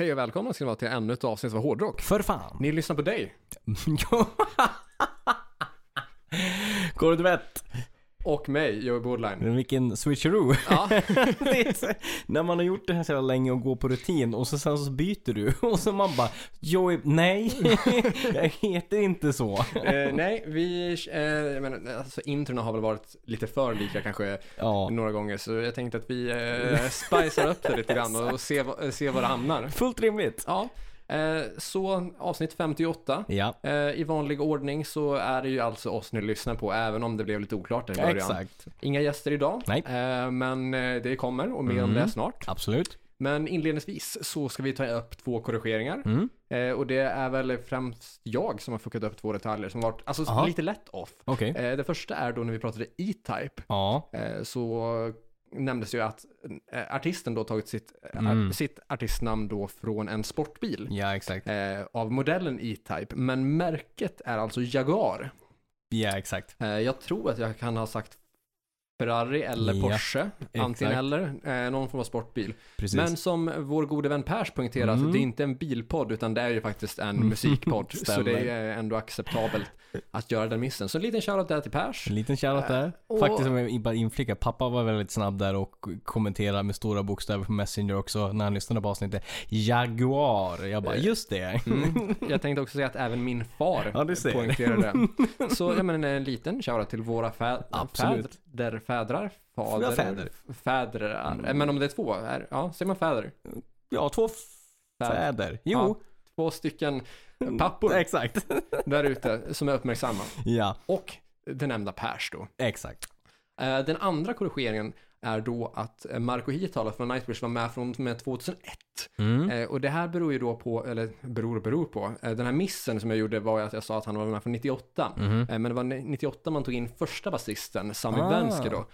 Hej och välkomna ska ni vara till ännu ett avsnitt av Hårdrock. För fan. Ni lyssnar på dig. Går du vet? Och mig, Joey Bordline. Vilken switcheroo. Ja, är när man har gjort det här så länge och går på rutin och så sen så byter du och så man bara Joey, nej, jag heter inte så. eh, nej, vi, eh, jag menar, alltså introna har väl varit lite för lika kanske Ja, några gånger, så jag tänkte att vi eh, spicar upp det lite grann och ser vad- ser var det hamnar. fullt rimligt. Ja, eh, så avsnitt 58. Ja, Eh, I vanlig ordning så är det ju alltså oss ni lyssnar på, även om det blev lite oklart där i början. exakt. Inga gäster idag, Nej. eh, men eh, det kommer och mer om Mm. det snart. Absolut. Men inledningsvis så ska vi ta upp två korrigeringar. Mm. Eh, och det är väl främst jag som har fuckat upp två detaljer som varit alltså, Aha. lite lätt off. Okej. Eh, det första är då när vi pratade E-Type Ja. eh, så nämndes ju att eh, artisten då tagit sitt, eh, Mm. sitt artistnamn då från en sportbil. Ja, exakt. Eh, av modellen E-Type, men märket är alltså Jaguar. Ja, exakt. Eh, jag tror att jag kan ha sagt Ferrari eller Ja, Porsche, antingen eller, eh, någon form av sportbil. Precis. Men som vår gode vän Pers poängterar, Mm. det är inte en bilpodd utan det är ju faktiskt en musikpodd. så det är ändå acceptabelt att göra den missen. Så en liten shoutout där till Pers. En liten shoutout där. och- Faktiskt om jag bara inflikar, pappa var väldigt snabb där och kommenterade med stora bokstäver på Messenger också när han lyssnade på avsnittet. Jaguar. Jag bara, Eh, just det. Mm. Jag tänkte också säga att även min far Ja, ser. poängterade det. Så jag menar en liten shoutout till våra fä- Absolut. fäder, fädrar, fader, Ja, fäder. fädrar. Mm. Men om det är två, är, ja, säger man fäder? Ja, två Fäder. Jo. Två stycken pappor Exakt. där ute som är uppmärksamma. ja, Och det nämnda Pers då. exakt. Eh, Den andra korrigeringen är då att eh, Marco Hietala från Nightwish var med från och med 2001. Mm. Eh, Och det här beror ju då på, eller beror och beror på, den här missen som jag gjorde var att jag sa att han var med från 98. Mhm. Eh, Men det var 98 man tog in första basisten, Sami Ah. Venske då.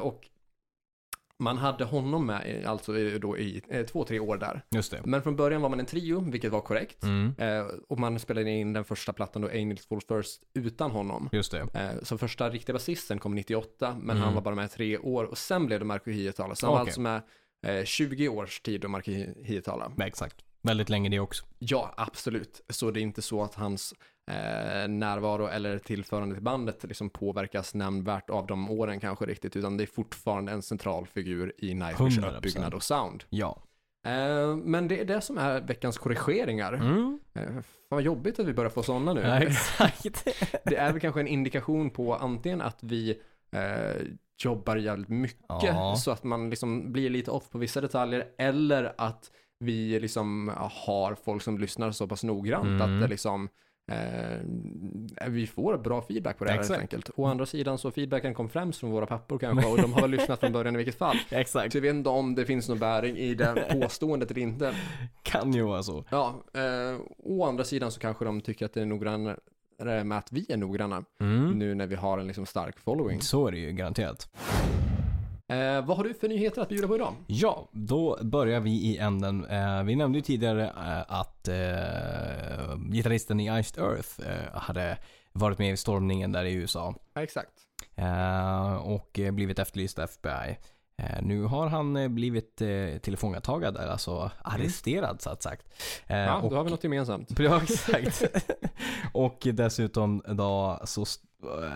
Och man hade honom med alltså då i eh, två, tre år där. Just det. Men från början var man en trio, vilket var korrekt. Mm. Eh, Och man spelade in den första plattan då, Angels Fall First, utan honom. Just det. Eh, Så första riktiga basisten kom 98, men Mm. han var bara med tre år och sen blev det Marco Hietala. Så han var Okej. alltså med eh, 20 års tid då Marco Hi- Hietala. Exakt. Väldigt länge det också. Ja, absolut. Så det är inte så att hans eh, närvaro eller tillförande till bandet liksom påverkas nämnvärt av de åren kanske riktigt, utan det är fortfarande en central figur i Nightwish 100%. uppbyggnad och sound. Ja. Eh, men det är det som är veckans korrigeringar. Mm. Eh, fan vad jobbigt att vi börjar få sådana nu. Ja, exakt. Det är väl kanske en indikation på antingen att vi eh, jobbar jävligt mycket Ja. så att man liksom blir lite off på vissa detaljer eller att vi liksom har folk som lyssnar så pass noggrant Mm. att det liksom eh, vi får bra feedback på det här helt Exakt. enkelt. Å andra sidan så feedbacken kom främst från våra pappor kanske och de har väl lyssnat från början i vilket fall. exakt. Så jag vet inte om det finns någon bäring i det påståendet eller inte. Kan ju vara så. Ja, eh, å andra sidan så kanske de tycker att det är noggrannare med att vi är noggranna Mm. nu när vi har en liksom stark following. Så är det ju garanterat. Eh, vad har du för nyheter att bjuda på idag? Ja, då börjar vi i änden. Eh, vi nämnde ju tidigare eh, att eh, gitarristen i Iced Earth eh, hade varit med i stormningen där i USA. Ja, exakt. Eh, och blivit efterlyst av FBI. Nu har han blivit eh, tillfångatagad, alltså arresterad så att sagt. Eh, Ja, och, då har vi något gemensamt. Ja, exakt. och dessutom då så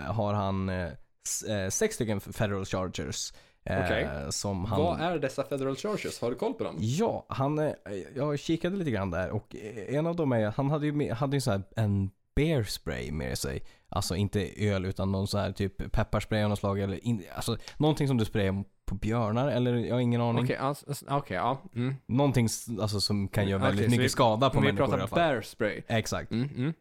har han eh, sex stycken federal chargers. Eh. Som han... Vad är dessa federal charges? Har du koll på dem? Ja, han, jag kikade lite grann där och en av dem är, han hade ju hade ju så här en bear spray med sig. Alltså inte öl utan någon så här typ pepparspray av något slag eller in, alltså någonting som du sprayar på björnar eller jag har ingen aning. Okej, alltså, okej, ja. Mm. Någonting alltså, som kan göra Okej, väldigt så mycket vi- skada på vi människor i alla pratar fall. bear spray. Exakt. Mm, mm.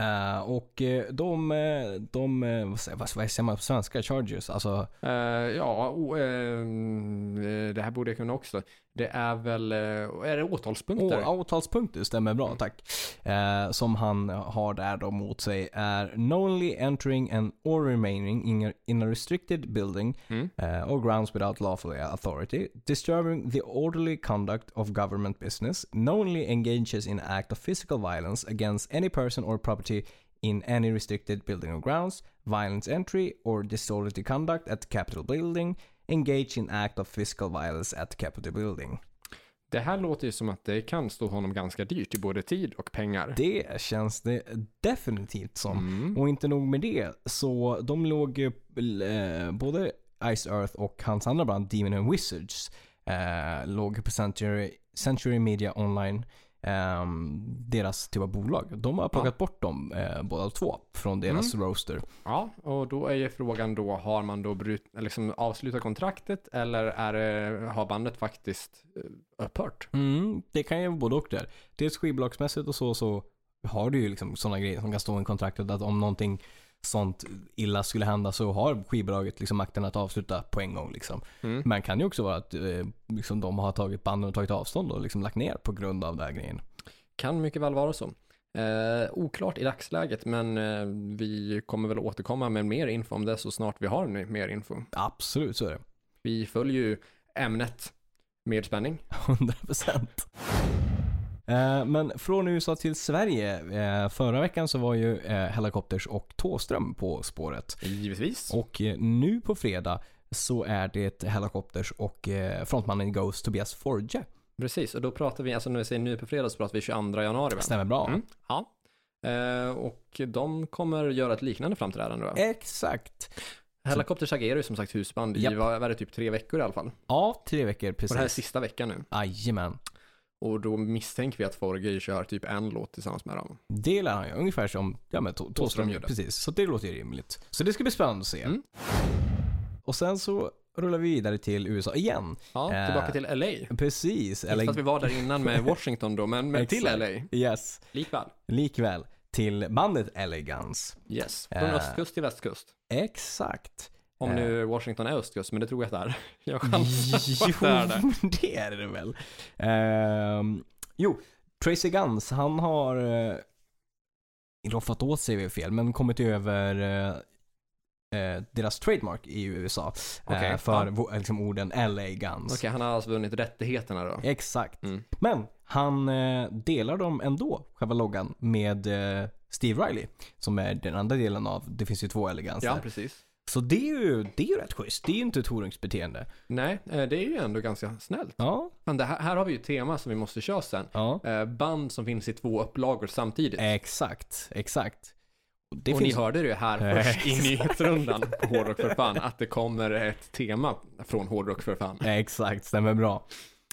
Uh, och eh, de, eh, de, vad säger, vad vad säger man på svenska? Chargers? Alltså, Uh, ja, o, uh, det här borde jag kunna också. Det är väl, eh, är det åtalspunkter? Åh, åtalspunkter stämmer bra, Mm. tack. Eh, som han har där då mot sig är knowingly entering and or remaining in a, in a restricted building Mm. uh, or grounds without lawful authority, disturbing the orderly conduct of government business, knowingly engages in act of physical violence against any person or property in any restricted building or grounds, violence entry or disorderly conduct at the Capitol building, engage in act of physical violence at Capitol building. Det här låter ju som att det kan stå honom ganska dyrt i både tid och pengar. Det känns det definitivt som. Mm. Och inte nog med det, så de låg ju, eh, både Ice Earth och hans andra band Demon and Wizards eh, låg på Century, Century Media Online, ehm, deras typ av bolag. De har plockat bort dem eh, båda två från deras roaster. Ja, och då är ju frågan då, har man då brut, liksom avslutat kontraktet eller är har bandet faktiskt eh, upphört? Mm, det kan ju vara både och där. Dels skivbolagsmässigt och så, så har du ju liksom sådana grejer som kan stå i kontraktet att om någonting sånt illa skulle hända så har skivbolaget liksom makten att avsluta på en gång liksom. Mm. Men kan ju också vara att eh, liksom de har tagit banden och tagit avstånd och liksom lagt ner på grund av den här grejen. Kan mycket väl vara så. Eh, oklart i dagsläget, men eh, vi kommer väl återkomma med mer info om det så snart vi har mer info. Absolut, så är det. Vi följer ju ämnet med spänning. 100%. Eh, Men från USA till Sverige. eh, Förra veckan så var ju eh, Helicopters och Tåström på spåret. Givetvis. Och eh, nu på fredag så är det Helicopters och eh, frontmannen Ghost Tobias Forge. Precis, och då pratar vi, alltså när vi säger nu på fredag så pratar vi 22 januari va? Stämmer bra. Mm. Ja. Eh, och de kommer göra ett liknande framträdande då. Exakt. Helicopters agerar ju som sagt husband i, vad är det, typ tre veckor i alla fall. Ja, tre veckor Och det här är precis. sista veckan nu. Jajamän. Och då misstänker vi att Forge kör typ en låt tillsammans med dem. Det lär han ju ungefär som ja, men, Tå- Thåström gjorde. Precis, så det låter ju rimligt. Så det ska bli spännande att se. Mm. Och sen så rullar vi vidare till USA igen. Ja, Eh, tillbaka till LA. Precis. Eller... Fast vi var där innan med Washington då, men, men till. LA. Yes. Likväl. Likväl till bandet Elegance. Yes. Från Eh. östkust till västkust. Exakt. Om Eh. nu Washington är östkust, men det tror jag att det är. Jag chansar på att det är det. Jo, det är det väl. Ehm, jo, Tracy Guns, han har uh, roffat åt sig fel, men kommit över eh, eh, deras trademark i USA. eh, Okej, för ja. liksom orden LA Guns. Okej, han har alltså vunnit rättigheterna då. Exakt. Mm. Men han eh, delar dem ändå, själva loggan, med eh, Steve Riley. Som är den andra delen av, det finns ju två Elegance Ja, precis. Så det är ju, det är ju rätt schysst. Det är ju inte ett horungsbeteende. Nej, eh, det är ju ändå ganska snällt. Ja, Men det här, här har vi ju ett tema som vi måste köra sen. ja. Eh, band som finns i två upplagor samtidigt. Exakt, exakt. Det och finns... ni hörde det här först i nyhetsrundan på Hårdrock för fan, att det kommer ett tema från Hårdrock för fan. Exakt, stämmer bra.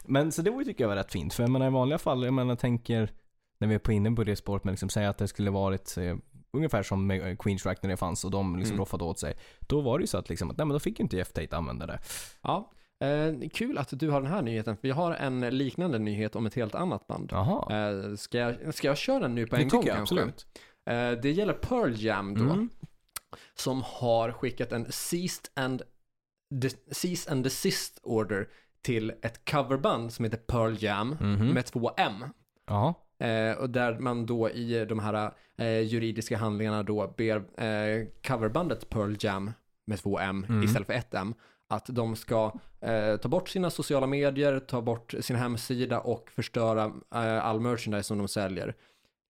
Men så det var tycker jag var rätt fint. För jag menar i vanliga fall, jag menar tänker, när vi är på inne på det spåret, men liksom säga att det skulle varit eh, ungefär som med eh, Queens Rack när det fanns och de liksom Mm. roffade åt sig. Då var det ju så att liksom, att, nej men då fick ju inte Jeff Tate använda det. Ja, eh, kul att du har den här nyheten, för jag har en liknande nyhet om ett helt annat band. Eh, ska, jag, ska jag köra den nu på det en tycker gång jag kanske? absolut. Eh, det gäller Pearl Jam då, Mm. som har skickat en ceased and, cease and desist order till ett coverband som heter Pearl Jam Mhm. med två M. Jaha. Eh, och där man då i de här eh, juridiska handlingarna då ber eh, coverbandet Pearl Jam med två M Mm. istället för ett M att de ska eh, ta bort sina sociala medier, ta bort sin hemsida och förstöra eh, all merchandise som de säljer.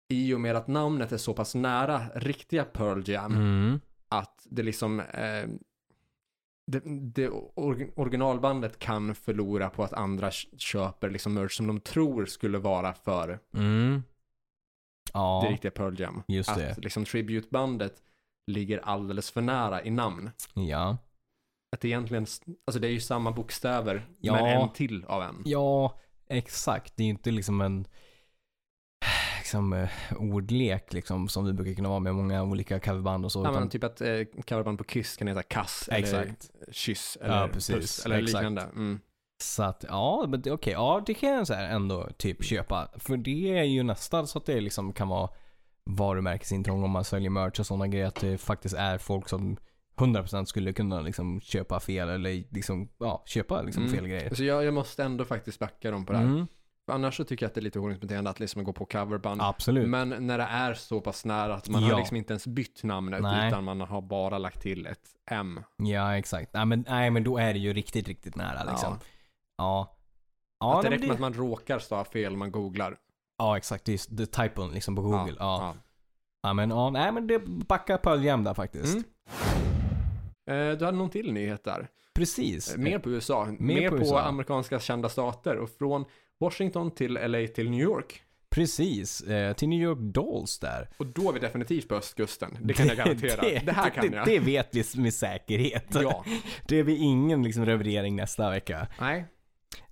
I och med att namnet är så pass nära riktiga Pearl Jam Mm. att det liksom eh, det, det or, originalbandet kan förlora på att andra köper liksom merch som de tror skulle vara för Mm. Ja, det riktiga Pearl Jam. just att det. liksom tributebandet ligger alldeles för nära i namn. Ja. Att det egentligen, alltså det är ju samma bokstäver, Ja. men en till av en. Ja, exakt. Det är ju inte liksom en liksom, eh, ordlek liksom, som det brukar kunna vara med många olika coverband och så. Ja, utan- men typ att eh, coverband på Kiss kan heta Kass Exakt. eller Kyss Ja, eller precis. Puss eller Exakt. liknande. Mm. Så att, ja, men okej, ja det kan jag så ändå typ köpa. För det är ju nästan så att det liksom kan vara varumärkesintrång om man säljer merch och sådana grejer. Att det faktiskt är folk som 100% skulle kunna liksom köpa fel eller liksom, ja, köpa liksom Mm. fel grejer. Så jag, jag måste ändå faktiskt backa dem på det här. Mm, annars så tycker jag att det är lite horungsbeteende att liksom gå på coverband. absolut. Men när det är så pass nära att man Ja. har liksom inte ens bytt namnet Nej. utan man har bara lagt till ett M. Ja, exakt. Nej men, nej men då är det ju riktigt, riktigt nära liksom. Ja. Ja, att det räcker med att man råkar stava fel man googlar. ja exakt. Det är the typon liksom på Google. Ja. Ja, men, ja, nej men det backar Pearl där faktiskt. Mm. Eh, du hade någon till nyhet där. Precis. Eh, Mer på USA. Mer, på på, USA. amerikanska kända stater. Och från Washington till LA till New York. Precis, eh, till New York Dolls där. Och då är vi definitivt på östkusten. Det kan jag garantera. Det, här kan det, jag. Det vet vi med säkerhet. Ja. Det blir ingen liksom revidering nästa vecka. Nej.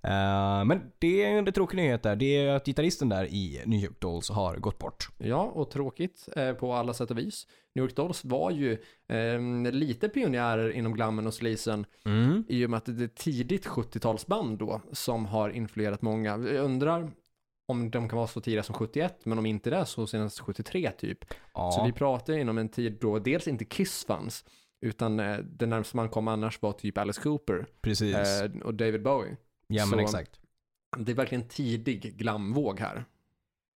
Eh, men det är en tråkig nyhet där. Det är att gitarristen där i New York Dolls har gått bort. Ja, och tråkigt eh, på alla sätt och vis. New York Dolls var ju eh, lite pionjärer inom glammen och sleazen Mm. i och med att det är tidigt 70-talsband då som har influerat många. Jag undrar om de kan vara så tidiga som 71, men om inte det så senast 73 typ. Ja, Så vi pratar inom en tid då dels inte Kiss fanns, utan eh, det närmaste man kom annars var typ Alice Cooper precis. eh, och David Bowie. Ja men så- exakt. Det är verkligen tidig glamvåg här.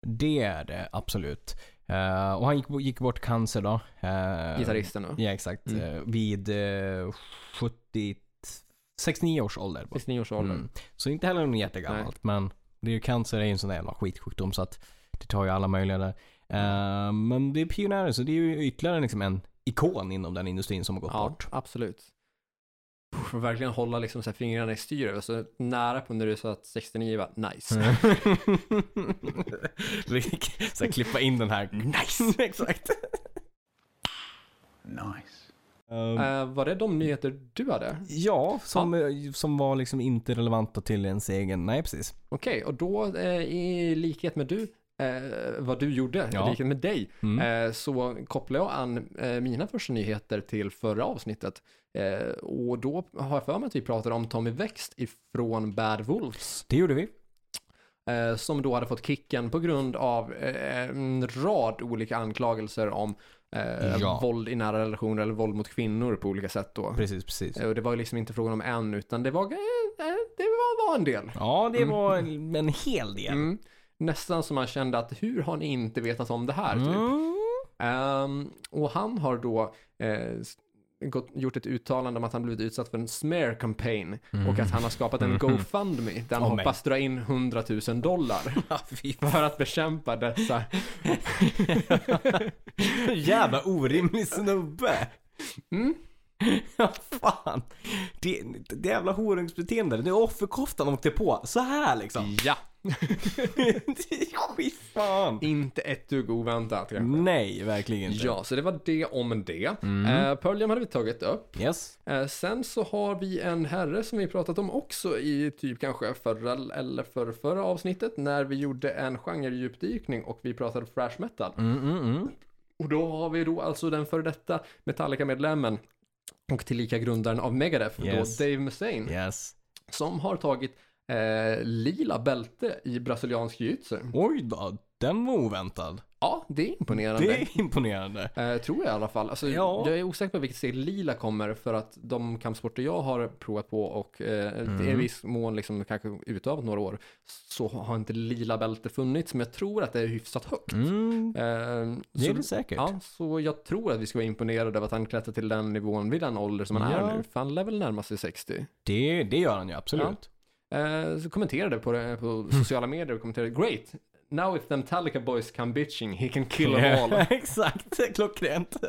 Det är det absolut. Eh, och han gick, gick bort cancer då. Uh, Gitarristen då. Ja exakt. Mm. Eh, vid uh, 70, 69 års ålder. 69 års ålder. Mm. Så inte heller något jättegammalt. Men det är ju cancer är ju en sån där jävla skitsjukdom så att det tar ju alla möjliga där. Eh, men det är pionjärer så det är ju ytterligare liksom en ikon inom den industrin som har gått Ja, bort. absolut. Verkligen hålla liksom så här fingrarna i styr. Så nära på när du sa att 69 var nice. Mm. så här, klippa in den här. Nice! Exakt. Nice. Um, Eh, var det de nyheter du hade? ja, som, eh, som var liksom inte relevanta till ens egen. Nej, precis. Okej, och då eh, i likhet med du, eh, vad du gjorde, Ja. i likhet med dig, Mm. eh, så kopplar jag an eh, mina första nyheter till förra avsnittet. Eh, och då har jag för mig att vi pratade om Tommy Växt ifrån Bad Wolves. Det gjorde vi. Eh, som då hade fått kicken på grund av eh, en rad olika anklagelser om eh, Ja. våld i nära relationer eller våld mot kvinnor på olika sätt då. Precis, precis. Eh, och det var ju liksom inte frågan om en, utan det var, eh, det var, var en del. Ja, det Mm. var en, en hel del. Mm. Nästan som man kände att hur har ni inte vetat om det här? Typ. Mm. Ehm, och han har då eh, gått, gjort ett uttalande om att han blivit utsatt för en smear campaign och att han har skapat en Mhm. GoFundMe där han nej. hoppas dra in 100 000 dollar för att bekämpa dessa. Jävla orimlig snubbe. Mm. Ja, fan. Det, det jävla horungsbeteende. Det är offerkoftan åkte på. Så här liksom. Ja, skitfan. inte ett dugg oväntat kanske. Nej, verkligen inte. Ja, så det var det om det. Mm. Eh, Pearl Jam hade vi tagit upp. Yes. Eh, sen så har vi en herre som vi pratat om också i typ kanske förra eller för förra avsnittet när vi gjorde en genredjupdykning och vi pratade thrash metal. Mm, mm, mm. Och då har vi då alltså den före detta Metallica-medlemmen och tillika grundaren av Megadeth, Yes. då Dave Mustaine, Yes. som har tagit eh, lila bälte i brasiliansk jiu-jitsu. Oj då, den var oväntad. Ja, det är imponerande. Det är imponerande. Eh, tror jag i alla fall. Alltså, Ja. Jag är osäker på vilket steg lila kommer för att de kampsporter jag har provat på och eh, Mm. i viss mån liksom kanske utövat några år så har inte lila bälte funnits men jag tror att det är hyfsat högt. Mm, Eh, det är så, det säkert. ja, så jag tror att vi ska vara imponerade av att han klättrar till den nivån vid den ålder som han Ja. är nu. För han lär väl närma sig 60. Det, det gör han ju absolut. Eh, så kommenterade på det på sociala medier och kommenterade Great! Now if the Metallica boys come bitching, he can kill them all. Exakt, klockrent.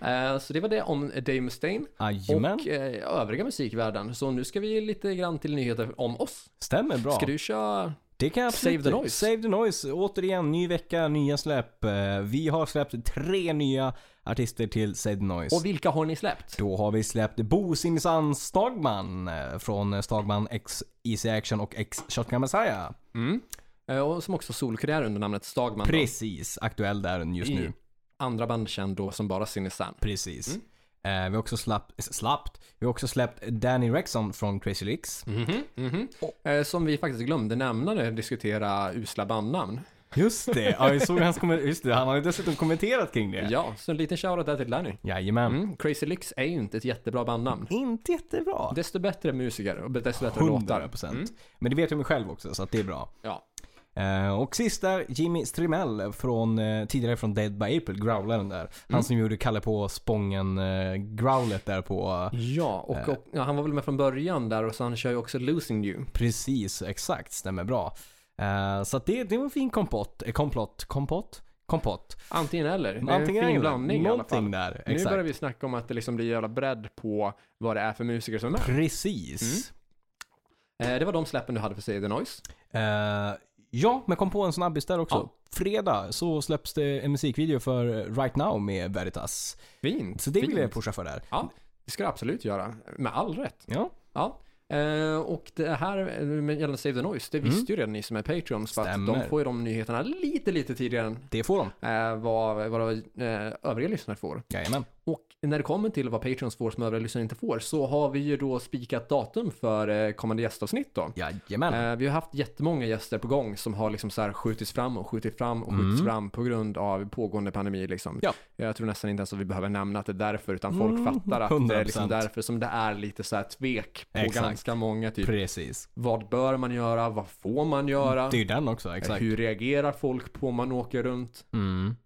Eh, så det var det om Dave Mustaine. Jajamän, och eh, övriga musikvärlden. Så nu ska vi lite grann till nyheter om oss. stämmer bra. Ska du köra? Det kan jag absolut. Save the Noise? Save the Noise. Återigen, ny vecka, nya släpp. Eh, Vi har släppt tre nya artister till Save the Noise. Och vilka har ni släppt? Då har vi släppt Bo Sinsan Stagman eh, från Stagman X Easy Action och X Shotgun Messiah. Mm. Eh, och som också solkarriär under namnet Stagman. Precis, aktuell där just I nu. Andra band känd då som bara Sinisan. Precis. Mm. Eh, vi har också slappt, slappt, vi har också släppt Danny Rexon från Crazy Licks. Mhm, mhm. Eh, som vi faktiskt glömde nämna när vi diskuterade usla bandnamn. Just det, ja, jag såg hans just det, han har ju dessutom kommenterat kring det. Ja, så en liten shoutout där till Danny. Jajamän. Mm. Crazy Licks är ju inte ett jättebra bandnamn. Inte jättebra. Desto bättre musiker och desto bättre låtar. 100%. Mm. Men det vet jag mig själv också, så att det är bra. Ja. Eh, och sist där, Jimmy Strimell från, eh, tidigare från Dead by April, growlaren där. Han Mm. som gjorde Kalle på Spången eh, där på, Ja, och, och ja, han var väl med från början där och så han kör ju också Losing You. precis, exakt, stämmer bra. Så att det, det var en fin kompott, eh, komplott, kompott, kompott. Antingen eller. Det är Antingen en fin blandning i alla Någonting fall. där, Nu exakt. börjar vi snacka om att det liksom blir jävla bredd på vad det är för musiker som är med. Precis. Eh, det var de släppen du hade för Save the Noise. Eh, ja, men kom på en snabbis där också. Ja. Fredag så släpps det en musikvideo för Right Now med Veritas. Fint. Så det vill fint. jag pusha för där. Det ska du absolut göra. Med all rätt. Ja, Ja. Eh, och det här eh, med gällande Save the Noise, det visste ju redan ni som är Patreons. För att Mm. De får ju de nyheterna lite, lite tidigare än det får de. eh, vad, vad eh, övriga lyssnare får. Jajamän. Och när det kommer till vad Patreons får som övriga lyssnare inte får så har vi ju då spikat datum för eh, kommande gästavsnitt då. Jajamän. Eh, vi har haft jättemånga gäster på gång som har liksom så här skjutits fram och skjutits fram och skjutits Mm. fram på grund av pågående pandemi liksom. Ja. Jag tror nästan inte ens att vi behöver nämna att det är därför utan folk Mm, fattar att det är 100%. liksom därför som det är lite så här tvek på Exakt. ganska många typ. Precis. Vad bör man göra? Vad får man göra? Det är ju den också, exakt. Hur reagerar folk på om man åker runt? Mm.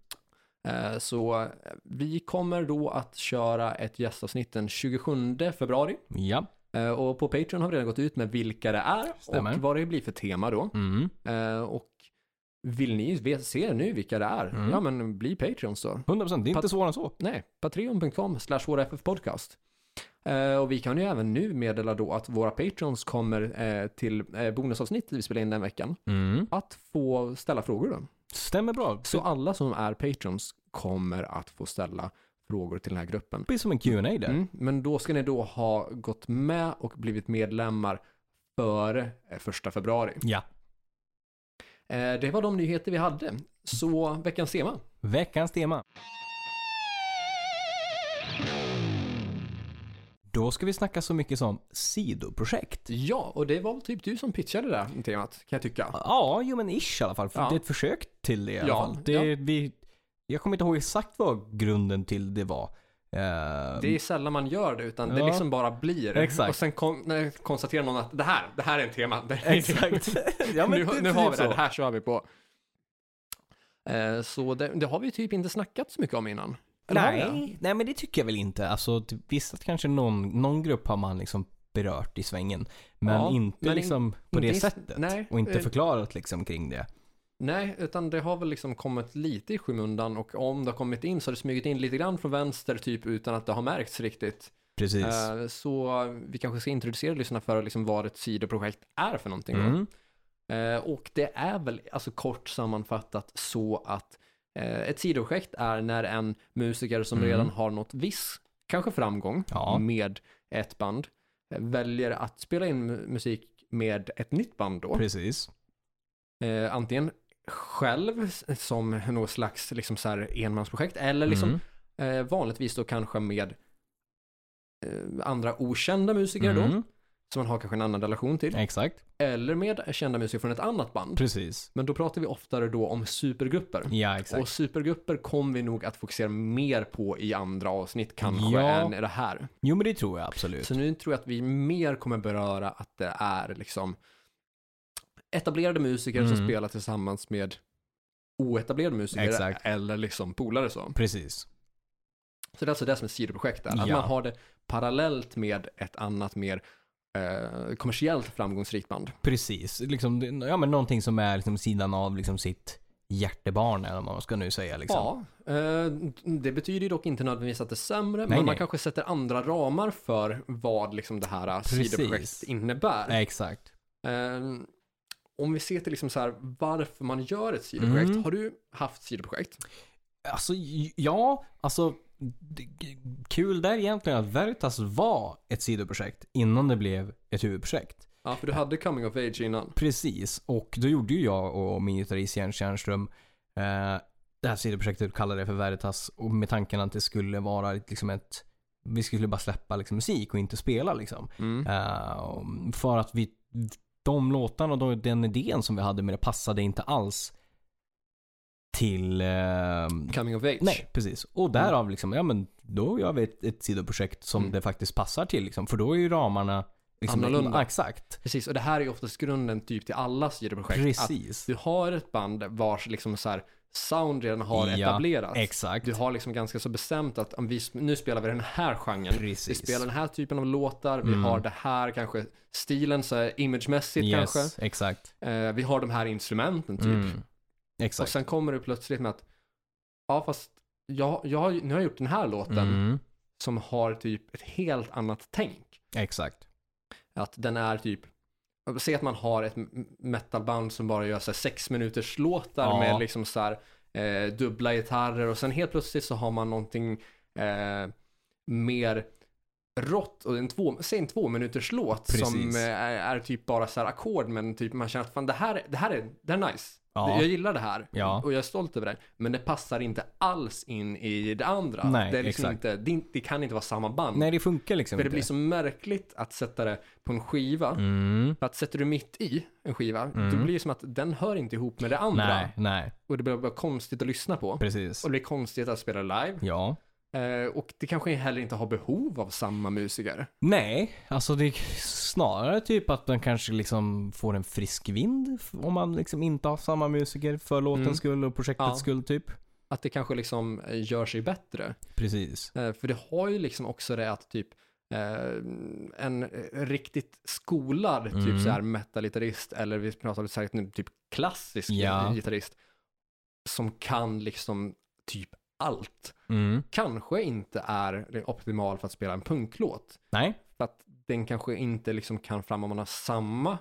Eh, Så eh, vi kommer då att köra ett gästavsnitt den 27 februari. Ja. Eh, Och på Patreon har vi redan gått ut med vilka det är Stämmer. och vad det blir för tema då. Mm. Och vill ni se nu vilka det är, Mm. ja men bli Patreons då. 100%, det är inte svårare än så. Nej, patreon.com slash podcast. Eh, och vi kan ju även nu meddela då att våra Patreons kommer eh, till eh, bonusavsnitt vi spelar in den veckan Mm. att få ställa frågor då. Stämmer bra. Så alla som är Patreons kommer att få ställa frågor till den här gruppen. Det blir som en Q&A där. Mm, men då ska ni då ha gått med och blivit medlemmar före eh, första februari. Ja. Eh, det var de nyheter vi hade. Så veckans tema. Veckans tema. Då ska vi snacka så mycket som sidoprojekt. Ja, och det var väl typ du som pitchade det där temat, kan jag tycka. Ja, jo men ish i alla fall. För Ja. Det är ett försök till det i alla Ja, fall. Det, ja. vi, jag kommer inte ihåg exakt vad grunden till det var. Det är sällan man gör det, utan det Ja. liksom bara blir. Exakt. Och sen när konstaterar någon att det här, det här är en tema. Det är Exakt. ja, men nu, det nu har vi det, det här kör vi på. Eh, så det, det har vi typ inte snackat så mycket om innan. Eller det? Nej, nej, men det tycker jag väl inte. Alltså, visst att kanske någon, någon grupp har man liksom berört i svängen. Men Ja, inte men in- liksom på inte det sättet. nej, och inte eh, förklarat liksom kring det. Nej, utan det har väl liksom kommit lite i skymundan och om det har kommit in så har det smugit in lite grann från vänster typ utan att det har märkts riktigt. Precis. Eh, så vi kanske ska introducera lyssnarna för liksom vad ett sidoprojekt är för någonting. Mm. Eh, och det är väl alltså kort sammanfattat så att eh, ett sidoprojekt är när en musiker som Mm. redan har nått viss, kanske framgång Ja. med ett band, eh, väljer att spela in mu- musik med ett nytt band då. Precis. Eh, antingen själv som något slags liksom så här enmansprojekt eller liksom Mm. eh, vanligtvis då kanske med eh, andra okända musiker då, Mm. som man har kanske en annan relation till, Exakt. eller med kända musiker från ett annat band. Precis. Men då pratar vi oftare då om supergrupper. Ja, exakt. Och supergrupper kommer vi nog att fokusera mer på i andra avsnitt kanske Ja. än i det här. Jo, men det tror jag absolut. Så nu tror jag att vi mer kommer beröra att det är liksom etablerade musiker som Mm. spelar tillsammans med oetablerade musiker Exakt. eller liksom polare så. Precis. Så det är alltså det som är sidoprojekt där. Att Ja. man har det parallellt med ett annat mer eh, kommersiellt framgångsrikt band. Precis. Liksom, ja, men någonting som är liksom sidan av liksom sitt hjärtebarn, eller vad man ska nu säga. Liksom. Ja, eh, det betyder ju dock inte nödvändigtvis att det är sämre, men Nej, man nej. kanske sätter andra ramar för vad liksom det här eh, Precis. sidoprojektet innebär. Exakt. Eh, om vi ser till liksom så här, varför man gör ett sidoprojekt. Mm. Har du haft sidoprojekt? Alltså, ja, alltså kul där egentligen att Veritas var ett sidoprojekt innan det blev ett huvudprojekt. Ja, för du hade coming of age innan. Precis, och då gjorde ju jag och min gitarrist Jens Tjärnström eh, det här sidoprojektet, kallade det för Veritas, och med tanken att det skulle vara liksom ett vi skulle bara släppa liksom musik och inte spela liksom. Mm. Eh, för att vi, de låtarna och de- den idén som vi hade med det passade inte alls till eh, Coming of age. Nej, precis. Och därav liksom, ja men då gör vi ett, ett sidoprojekt som Mm. det faktiskt passar till liksom. För då är ju ramarna liksom, Annorlunda. Exakt. Precis, och det här är ju oftast grunden typ till alla sidoprojekt. Att Precis. du har ett band vars liksom så här sound redan har Ja, etablerats. Exakt. Du har liksom ganska så bestämt att om vi, nu spelar vi den här genren. Vi Precis. spelar den här typen av låtar, vi Mm. har det här kanske stilen så här imagemässigt yes, kanske. exakt. Eh, vi har de här instrumenten typ. Mm. Och Exakt. sen kommer du plötsligt med att, ja fast jag, jag, har nu har jag gjort den här låten Mm. som har typ ett helt annat tänk. Exakt. Att den är typ, säg att man har ett metalband som bara gör så här sex minuters låtar Ja. med liksom så här eh, dubbla gitarrer och sen helt plötsligt så har man någonting eh, mer rått och en två, säg en två minuters låt som Precis. eh, är, är typ bara så här ackord men typ man känner att fan det här, det här är, det är nice. Ja. Jag gillar det här Ja. och jag är stolt över det. Men det passar inte alls in i det andra. Nej, det, liksom inte, det, det kan inte vara samma band. Nej, det funkar liksom För det inte. blir så märkligt att sätta det på en skiva. Mm. För att sätter du mitt i en skiva, Mm. då blir det som att den hör inte ihop med det andra. Nej, nej, Och det blir bara konstigt att lyssna på. precis. Och det blir konstigt att spela live. Ja. Eh, och det kanske heller inte har behov av samma musiker. Nej, alltså det är snarare typ att man kanske liksom får en frisk vind om man liksom inte har samma musiker för låtens Mm. skull och projektets Ja. skull typ. Att det kanske liksom eh, gör sig bättre. Precis. Eh, för det har ju liksom också det att typ en riktigt skolad Mm. typ så här metal-gitarrist eller vi pratar lite här, nu, typ klassisk Ja. gitarrist som kan liksom typ allt. Mm. Kanske inte är optimal för att spela en punklåt. Nej. För att den kanske inte liksom kan fram om man har samma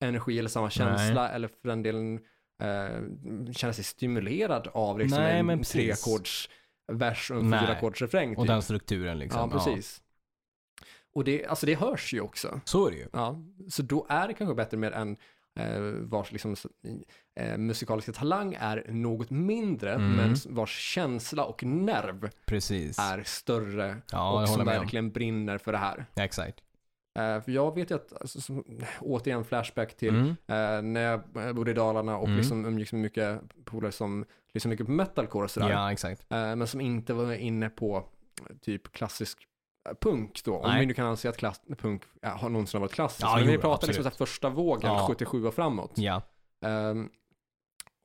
energi eller samma känsla eller för den delen eh, känna sig stimulerad av liksom Nej, en precis. treackords vers och en Nej. fyraackordsrefräng. Och Typ. den strukturen liksom. Ja, precis. Och det, alltså det hörs ju också. Så är det ju. Ja, så då är det kanske bättre med en vars liksom, eh, musikaliska talang är något mindre, Mm. men vars känsla och nerv Precis. är större Ja, och som med om. verkligen brinner för det här. Ja, exakt. Eh, för jag vet ju att, alltså, som, återigen flashback till Mm. eh, när jag bodde i Dalarna och Mm. liksom umgicks med mycket polare som lyssnade mycket på metalcore och sådär. Ja, exakt. Eh, men som inte var inne på eh, typ klassisk eh, punk då. Om Nej. vi nu kan anse att klass, punk ja, har någonsin varit klassisk. Ja, men jo, vi pratar liksom så första vågen, Ja. 77 och framåt. Ja. Ehm,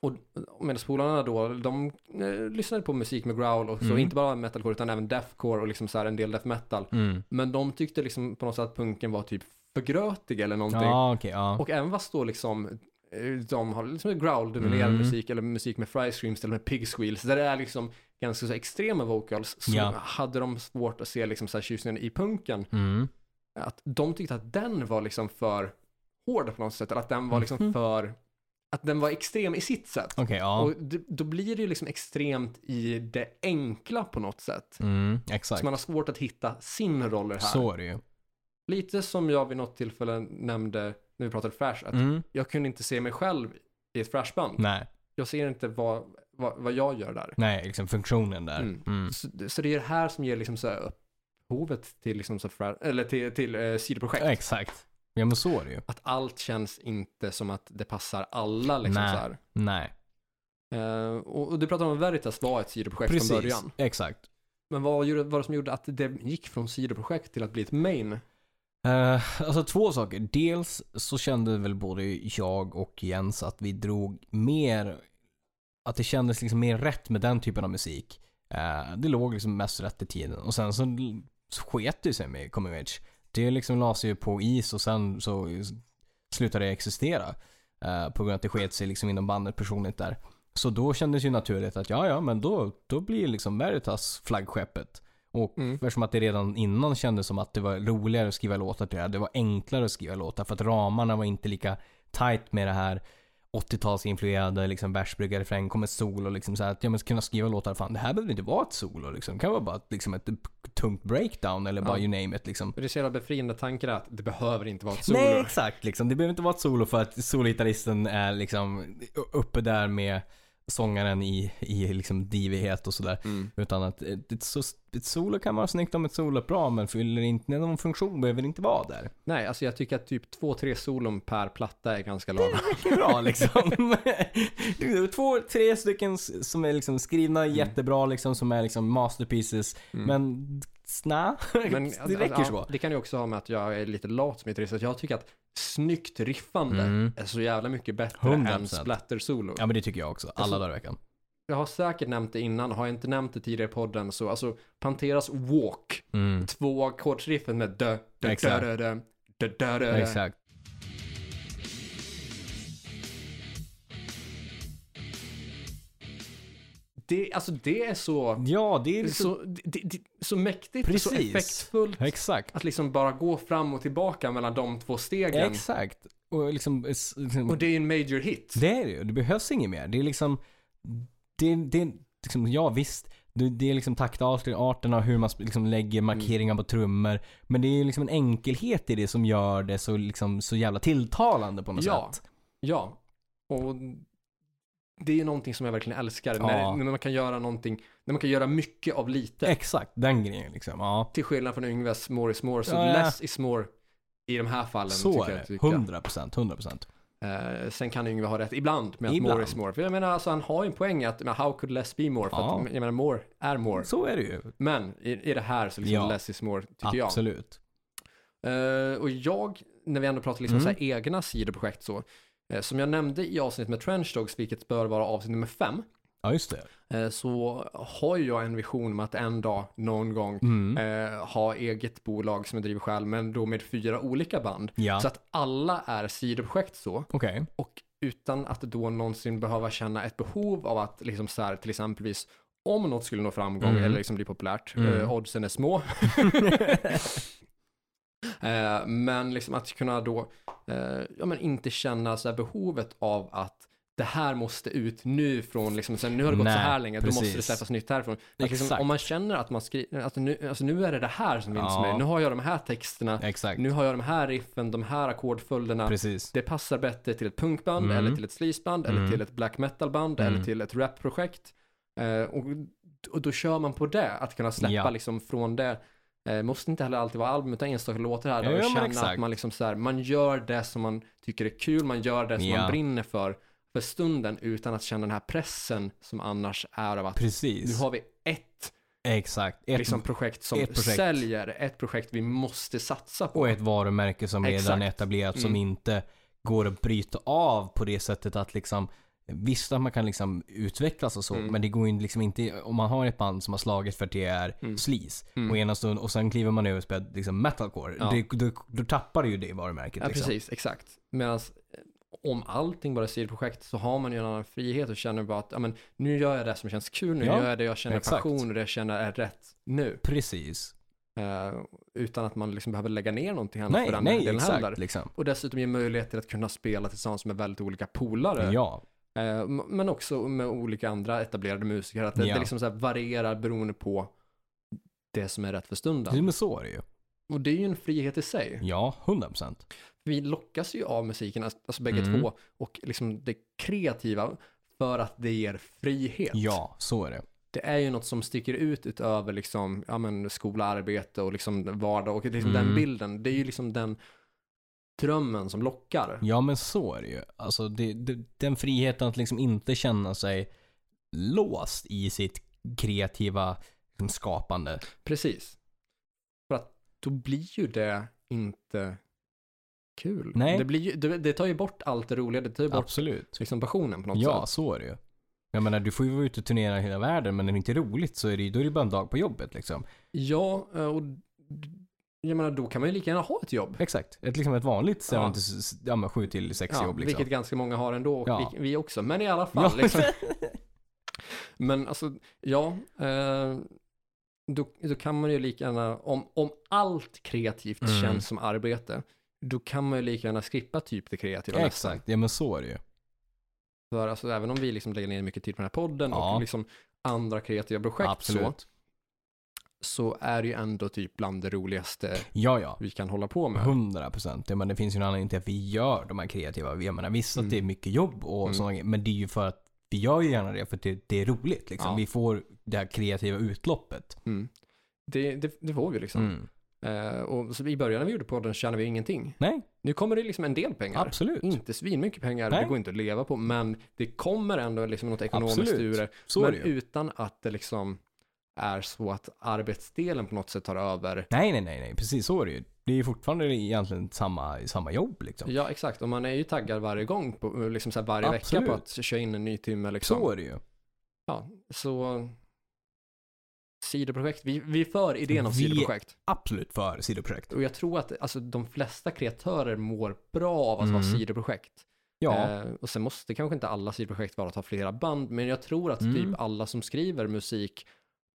och medelspolarna då, de eh, lyssnade på musik med growl och så, Mm. inte bara metalcore utan även deathcore och liksom så här en del death metal. Mm. Men de tyckte liksom på något sätt att punken var typ för grötig eller någonting. Ja, okej. ja. Och även fast då liksom eh, de har liksom growl-dominerad Mm. musik eller musik med fry screams eller med pig squeals där det är liksom ganska så extrema vocals så Ja. hade de svårt att se liksom så här tjusningen i punken. Mm. Att de tyckte att den var liksom för hård på något sätt eller att den var liksom Mhm. för att den var extrem i sitt sätt. Okej, ja. Och då blir det ju liksom extremt i det enkla på något sätt. Mm. Så Exakt. man har svårt att hitta sin roll här. Så är det ju. Lite som jag vid något tillfälle nämnde när vi pratade Fresh, att Mm. jag kunde inte se mig själv i ett Fresh-band. Nej. Jag ser inte vad, vad, vad jag gör där. Nej, liksom funktionen där. Mm. Mm. Så, så det är det här som ger liksom så här upphovet till liksom så fresh, eller till, till eh, sidoprojekt. Exakt. Ja, men så är det ju. Att allt känns inte som att det passar alla liksom Nej. så här. Nej. Eh, och, du pratade om att Veritas var ett sidoprojekt Precis. från början. Exakt. Men vad var det som gjorde att det gick från sidoprojekt till att bli ett main? Uh, alltså två saker. Dels så kände väl både jag och Jens att vi drog mer, att det kändes liksom mer rätt med den typen av musik. Eh, det låg liksom mest rätt i tiden. Och sen så sket det sig med Coming Age. Det liksom la sig ju på is och sen så slutade det existera. eh, på grund av att det sket sig liksom inom bandet personligt där. Så då kändes ju naturligt att ja, ja, men då, då blir liksom Veritas flaggskeppet. Och Mm. eftersom att det redan innan kändes som att det var roligare att skriva låtar till det här. Det var enklare att skriva låtar för att ramarna var inte lika tight med det här 80-talsinfluerade liksom versbrygga, refräng, kom ett solo liksom så här att ja men kunna skriva låtar, fan det här behöver inte vara ett solo liksom. Det kan vara bara ett, liksom ett tungt breakdown eller bara Ja. you name it liksom. Det är så jävla befriande tanken att det behöver inte vara ett solo. Nej exakt liksom. Det behöver inte vara ett solo för att sologitarristen är liksom uppe där med sångaren i, i liksom divighet och sådär. Mm. Utan att ett, ett, ett solo kan vara snyggt om ett solo är bra men fyller inte någon funktion behöver inte vara där. Nej, alltså jag tycker att typ två, tre solon per platta är ganska lagom. Det är bra liksom. Två, tre stycken som är liksom skrivna jättebra liksom som är liksom masterpieces. Mm. Men Men, det räcker ja, så. Det kan ju också ha med att jag är lite lat som gitarrist. Jag tycker att snyggt riffande Mm. är så jävla mycket bättre 100%. än splatter-solo. Ja men det tycker jag också. Alla Alltså- dagar i veckan. Jag har säkert nämnt det innan, har jag inte nämnt det tidigare i podden så alltså Panteras Walk, Mm. två ackordsriffen med dö, dö, Exakt. dö, dö, dö, dö, dö, dö. Exakt. Det, alltså det är så, Ja, det är liksom... så, det, det, så mäktigt och så Precis. effektfullt Exakt. att liksom bara gå fram och tillbaka mellan de två stegen. Exakt. Och liksom, liksom Och det är ju en major hit. det är det ju. Det behövs inget mer. Det är liksom, det, det liksom, ja visst. Det, det är liksom taktarterna och hur man liksom lägger markeringar på trummor. Men det är ju liksom en enkelhet i det som gör det så, liksom, så jävla tilltalande på något Ja. sätt. Ja. Och det är ju någonting som jag verkligen älskar. När, Ja. när man kan göra någonting, när man kan göra mycket av lite. Exakt, den grejen liksom. Ja. Till skillnad från Yngves more is more. Så Ja, less is more i de här fallen. Så är det. tycker jag. 100 procent, 100 procent. Eh, sen kan Yngve ha rätt ibland med att Ibland. more is more. För jag menar, alltså, han har ju en poäng att, men how could less be more? För Ja. att, jag menar, more är more. Så är det ju. Men i, i det här så liksom less is more, tycker Absolut. jag. Eh, och jag, när vi ändå pratar liksom Mm. så här egna sidoprojekt så, som jag nämnde i avsnittet med Trench Dogs, vilket bör vara avsnitt nummer fem, Ja, just det. eh, så har jag en vision om att en dag, någon gång, Mm. eh, ha eget bolag som jag driver själv, men då med fyra olika band. Ja, Så att alla är sidoprojekt så. okej. Och utan att då någonsin behöva känna ett behov av att liksom så här, till exempelvis om något skulle nå framgång Mm. eller liksom bli populärt, Mm. eh, oddsen är små. eh, men liksom att kunna då, eh, ja men inte känna så här behovet av att det här måste ut nu från liksom, sen nu har det gått så Nej, här länge, då måste det precis. släppas nytt härifrån. Liksom, om man känner att man skriver, alltså nu, alltså nu är det det här som vinns Ja. mig, nu har jag de här texterna, Exakt. nu har jag de här riffen, de här ackordföljderna, Precis. det passar bättre till ett punkband Mm. eller till ett sleazeband eller Mm. till ett black metal-band Mm. eller till ett rapprojekt. Eh, och, och då kör man på det, att kunna släppa Ja. liksom från det. Eh, måste inte heller alltid vara album utan enstaka låtar här. Ja, och men känna exakt. att man liksom så här, man gör det som man tycker är kul, man gör det som Ja. man brinner för, för stunden utan att känna den här pressen som annars är av att Precis. nu har vi ett Exakt. Ett, liksom, projekt som ett projekt. säljer, ett projekt vi måste satsa på. och ett varumärke som redan Exakt. är etablerat som Mm. inte går att bryta av på det sättet att liksom Visst att man kan liksom utvecklas och så, Mm. men det går ju liksom inte, om man har ett band som har slagit för att det är Mm. sleaze, Mm. och ena stund, och sen kliver man över och spelar liksom metalcore, Ja. det, då, då tappar det ju det varumärket Ja, liksom. precis, exakt. Medan om allting bara är sidoprojekt så har man ju en annan frihet och känner bara att ja, men, nu gör jag det som känns kul, nu Ja, gör jag det jag känner exakt. passion och det jag känner är rätt nu. Precis. Eh, utan att man liksom behöver lägga ner någonting annat Nej, för den nej, delen exakt heller. liksom. Och dessutom ge möjlighet till att kunna spela tillsammans med väldigt olika polare. Ja, Eh, men också med olika andra etablerade musiker. Att det, Ja. det liksom så varierar beroende på det som är rätt för stunden. men så är det ju. Och det är ju en frihet i sig. Ja, 100%. vi lockas ju av musiken, alltså alltså bägge Mm. två, och liksom det kreativa för att det ger frihet. Ja, så är det. Det är ju något som sticker ut utöver liksom, ja men skola, arbete och liksom vardag och liksom Mm. den bilden. Det är ju liksom den drömmen som lockar. Ja men så är det ju. Alltså det, det, den friheten att liksom inte känna sig låst i sitt kreativa liksom, skapande. Precis. För att då blir ju det inte kul. Nej. Det, blir ju, det, det tar ju bort allt det roliga, det tar ju bort Absolut. liksom passionen på något Ja, sätt. så är det ju. Jag menar, du får ju vara ute och turnera hela världen, men när det inte är roligt så är det ju, då är det bara en dag på jobbet liksom. Ja, eh, och jag menar då kan man ju lika gärna ha ett jobb. Exakt. Ett, liksom ett vanligt Ja. ja. till, ja, men 7 till 6 Ja, jobb liksom. Vilket ganska många har ändå och Ja. vi, vi också. Men i alla fall. Ja. Liksom. Men alltså, ja. Eh, då, då kan man ju lika gärna, om, om allt kreativt Mm. känns som arbete, då kan man ju lika gärna skippa typ det kreativa nästan. Exakt, ja men så är det ju. För alltså, även om vi liksom lägger ner mycket tid på den här podden Ja. och liksom andra kreativa projekt Absolut. så är det ju ändå typ bland det roligaste Ja, ja. vi kan hålla på med. 100 procent. Men det finns ju en anledning till att vi gör de här kreativa. Jag menar visst att Mm. det är mycket jobb och Mm. sådana men det är ju för att vi gör ju gärna det för att det, det är roligt liksom. Ja. Vi får det här kreativa utloppet. Mm. Det, det, det får vi liksom. Mm. Eh, och så I början när vi gjorde podden tjänade vi ingenting. Nej, Nu kommer det liksom en del pengar. absolut. Inte svinmycket pengar, Nej. det går inte att leva på, men det kommer ändå liksom något ekonomiskt Absolut. ur det. Så Men utan att det liksom är så att arbetsdelen på något sätt tar över. Nej, nej, nej, nej. Precis så är det ju. Det är ju fortfarande egentligen samma, samma jobb liksom. Ja, exakt. Och man är ju taggad varje gång, på, liksom så här varje Absolut. vecka på att köra in en ny timme liksom. Så är det ju. Ja, så sidoprojekt. Vi, vi är för idén om Vi- sidoprojekt. Absolut för sidoprojekt. Och jag tror att alltså, de flesta kreatörer mår bra av att ha Mm. sidoprojekt. Ja, Eh, och sen måste kanske inte alla sidoprojekt vara att ha flera band, men jag tror att Mm. typ alla som skriver musik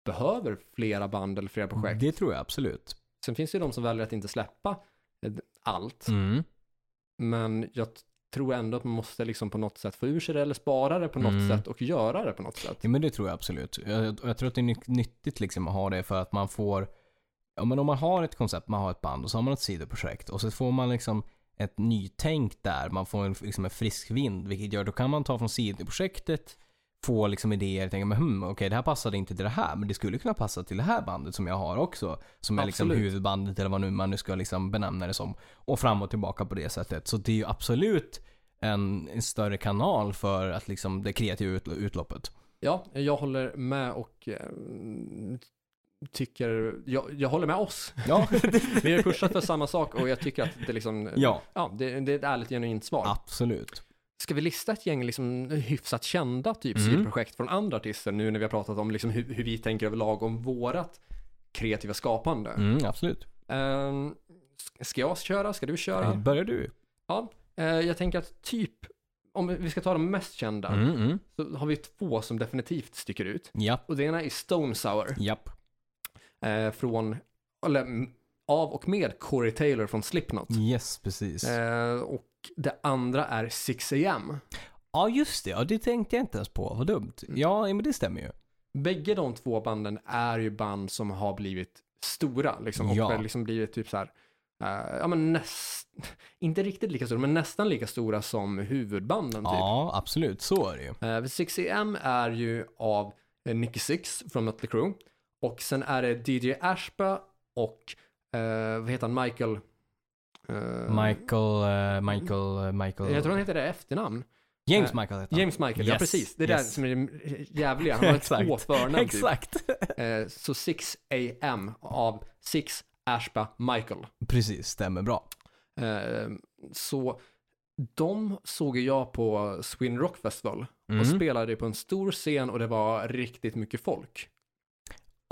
behöver flera band eller flera projekt. det tror jag absolut. Sen finns det ju de som väljer att inte släppa eh, allt. Mm. Men jag tror ändå att man måste liksom på något sätt få ur sig det eller spara det på något Mm. sätt och göra det på något sätt. Ja men det tror jag absolut. Jag, jag tror att det är ny- nyttigt liksom att ha det för att man får, ja men om man har ett koncept, man har ett band och så har man ett sidoprojekt och så får man liksom ett nytänk där, man får en, liksom en frisk vind, vilket gör, då kan man ta från sidoprojektet, få liksom idéer, tänka men hmm, okej det här passade inte till det här, men det skulle kunna passa till det här bandet som jag har också, som är liksom huvudbandet eller vad nu man nu ska liksom benämna det som, och fram och tillbaka på det sättet. Så det är ju absolut en, en större kanal för att liksom det kreativa ut, utloppet. Ja, jag håller med och eh, tycker, jag, jag håller med oss. Ja, Vi har pushat för samma sak och jag tycker att det liksom, ja. ja, det, det är ett ärligt genuint svar. Absolut. Ska vi lista ett gäng liksom hyfsat kända typ Mm. sidoprojekt från andra artister nu när vi har pratat om liksom hur, hur vi tänker överlag om vårat kreativa skapande? Mm, absolut. Ehm, ska jag köra? Ska du köra? Ja. Börjar du? Eh, jag tänker att typ, om vi ska ta de mest kända, Mm, mm. så har vi två som definitivt sticker ut. Japp, Och det ena är Stone Sour, japp. eh, från, eller av och med Corey Taylor från Slipknot. Yes, precis. Eh, och det andra är 6am. Ja, just det. Ja, det tänkte jag inte ens på. Vad dumt. Mm. Ja, men det stämmer ju. Bägge de två banden är ju band som har blivit stora, liksom, och Ja. liksom blivit typ så här, eh, ja men näst, inte riktigt lika stora, men nästan lika stora som huvudbanden typ. Ja, absolut. Så är det ju. Eh, 6am är ju av eh, Nicky Six från Mötley Crüe. Och sen är det DJ Ashba och eh, vad heter han, Michael? Eh, Michael, eh, Michael, eh, Michael. Jag tror han heter det efternamn. James eh, Michael heter han. James Michael, ja Yes, precis. Det är yes. det som är det jävliga. Han har två förnamn typ. Exakt. Eh, så 6am av 6 Ashba Michael. Precis, stämmer bra. Så de såg jag på Sweden Rock Festival och Mm. spelade på en stor scen och det var riktigt mycket folk.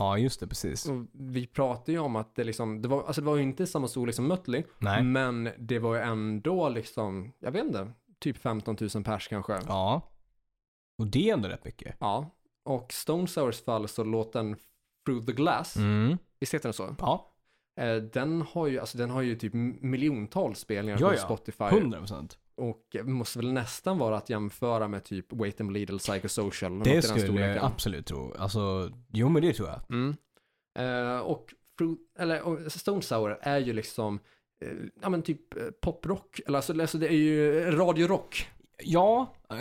Ja, just det, precis. Och vi pratade ju om att det liksom, det var, alltså det var ju inte samma storlek som Mötley, Nej. men det var ju ändå liksom, jag vet inte, typ 15 000 pers kanske. Ja. Ja. Och det är ändå rätt mycket. Och Stone Sours fall så låten Through the Glass, Mm. visst heter den så? Ja, Eh, den har ju, alltså den har ju typ miljontals spelningar Ja, på ja. Spotify. 100 procent. Och måste väl nästan vara att jämföra med typ Wait and Bleed eller Psychosocial. Det skulle jag absolut tro. Alltså, jo men det tror jag. Mm. Eh, och, Fruit, eller, och Stone Sour är ju liksom, eh, ja men typ eh, poprock, eller alltså, alltså det är ju radiorock. Ja, eh,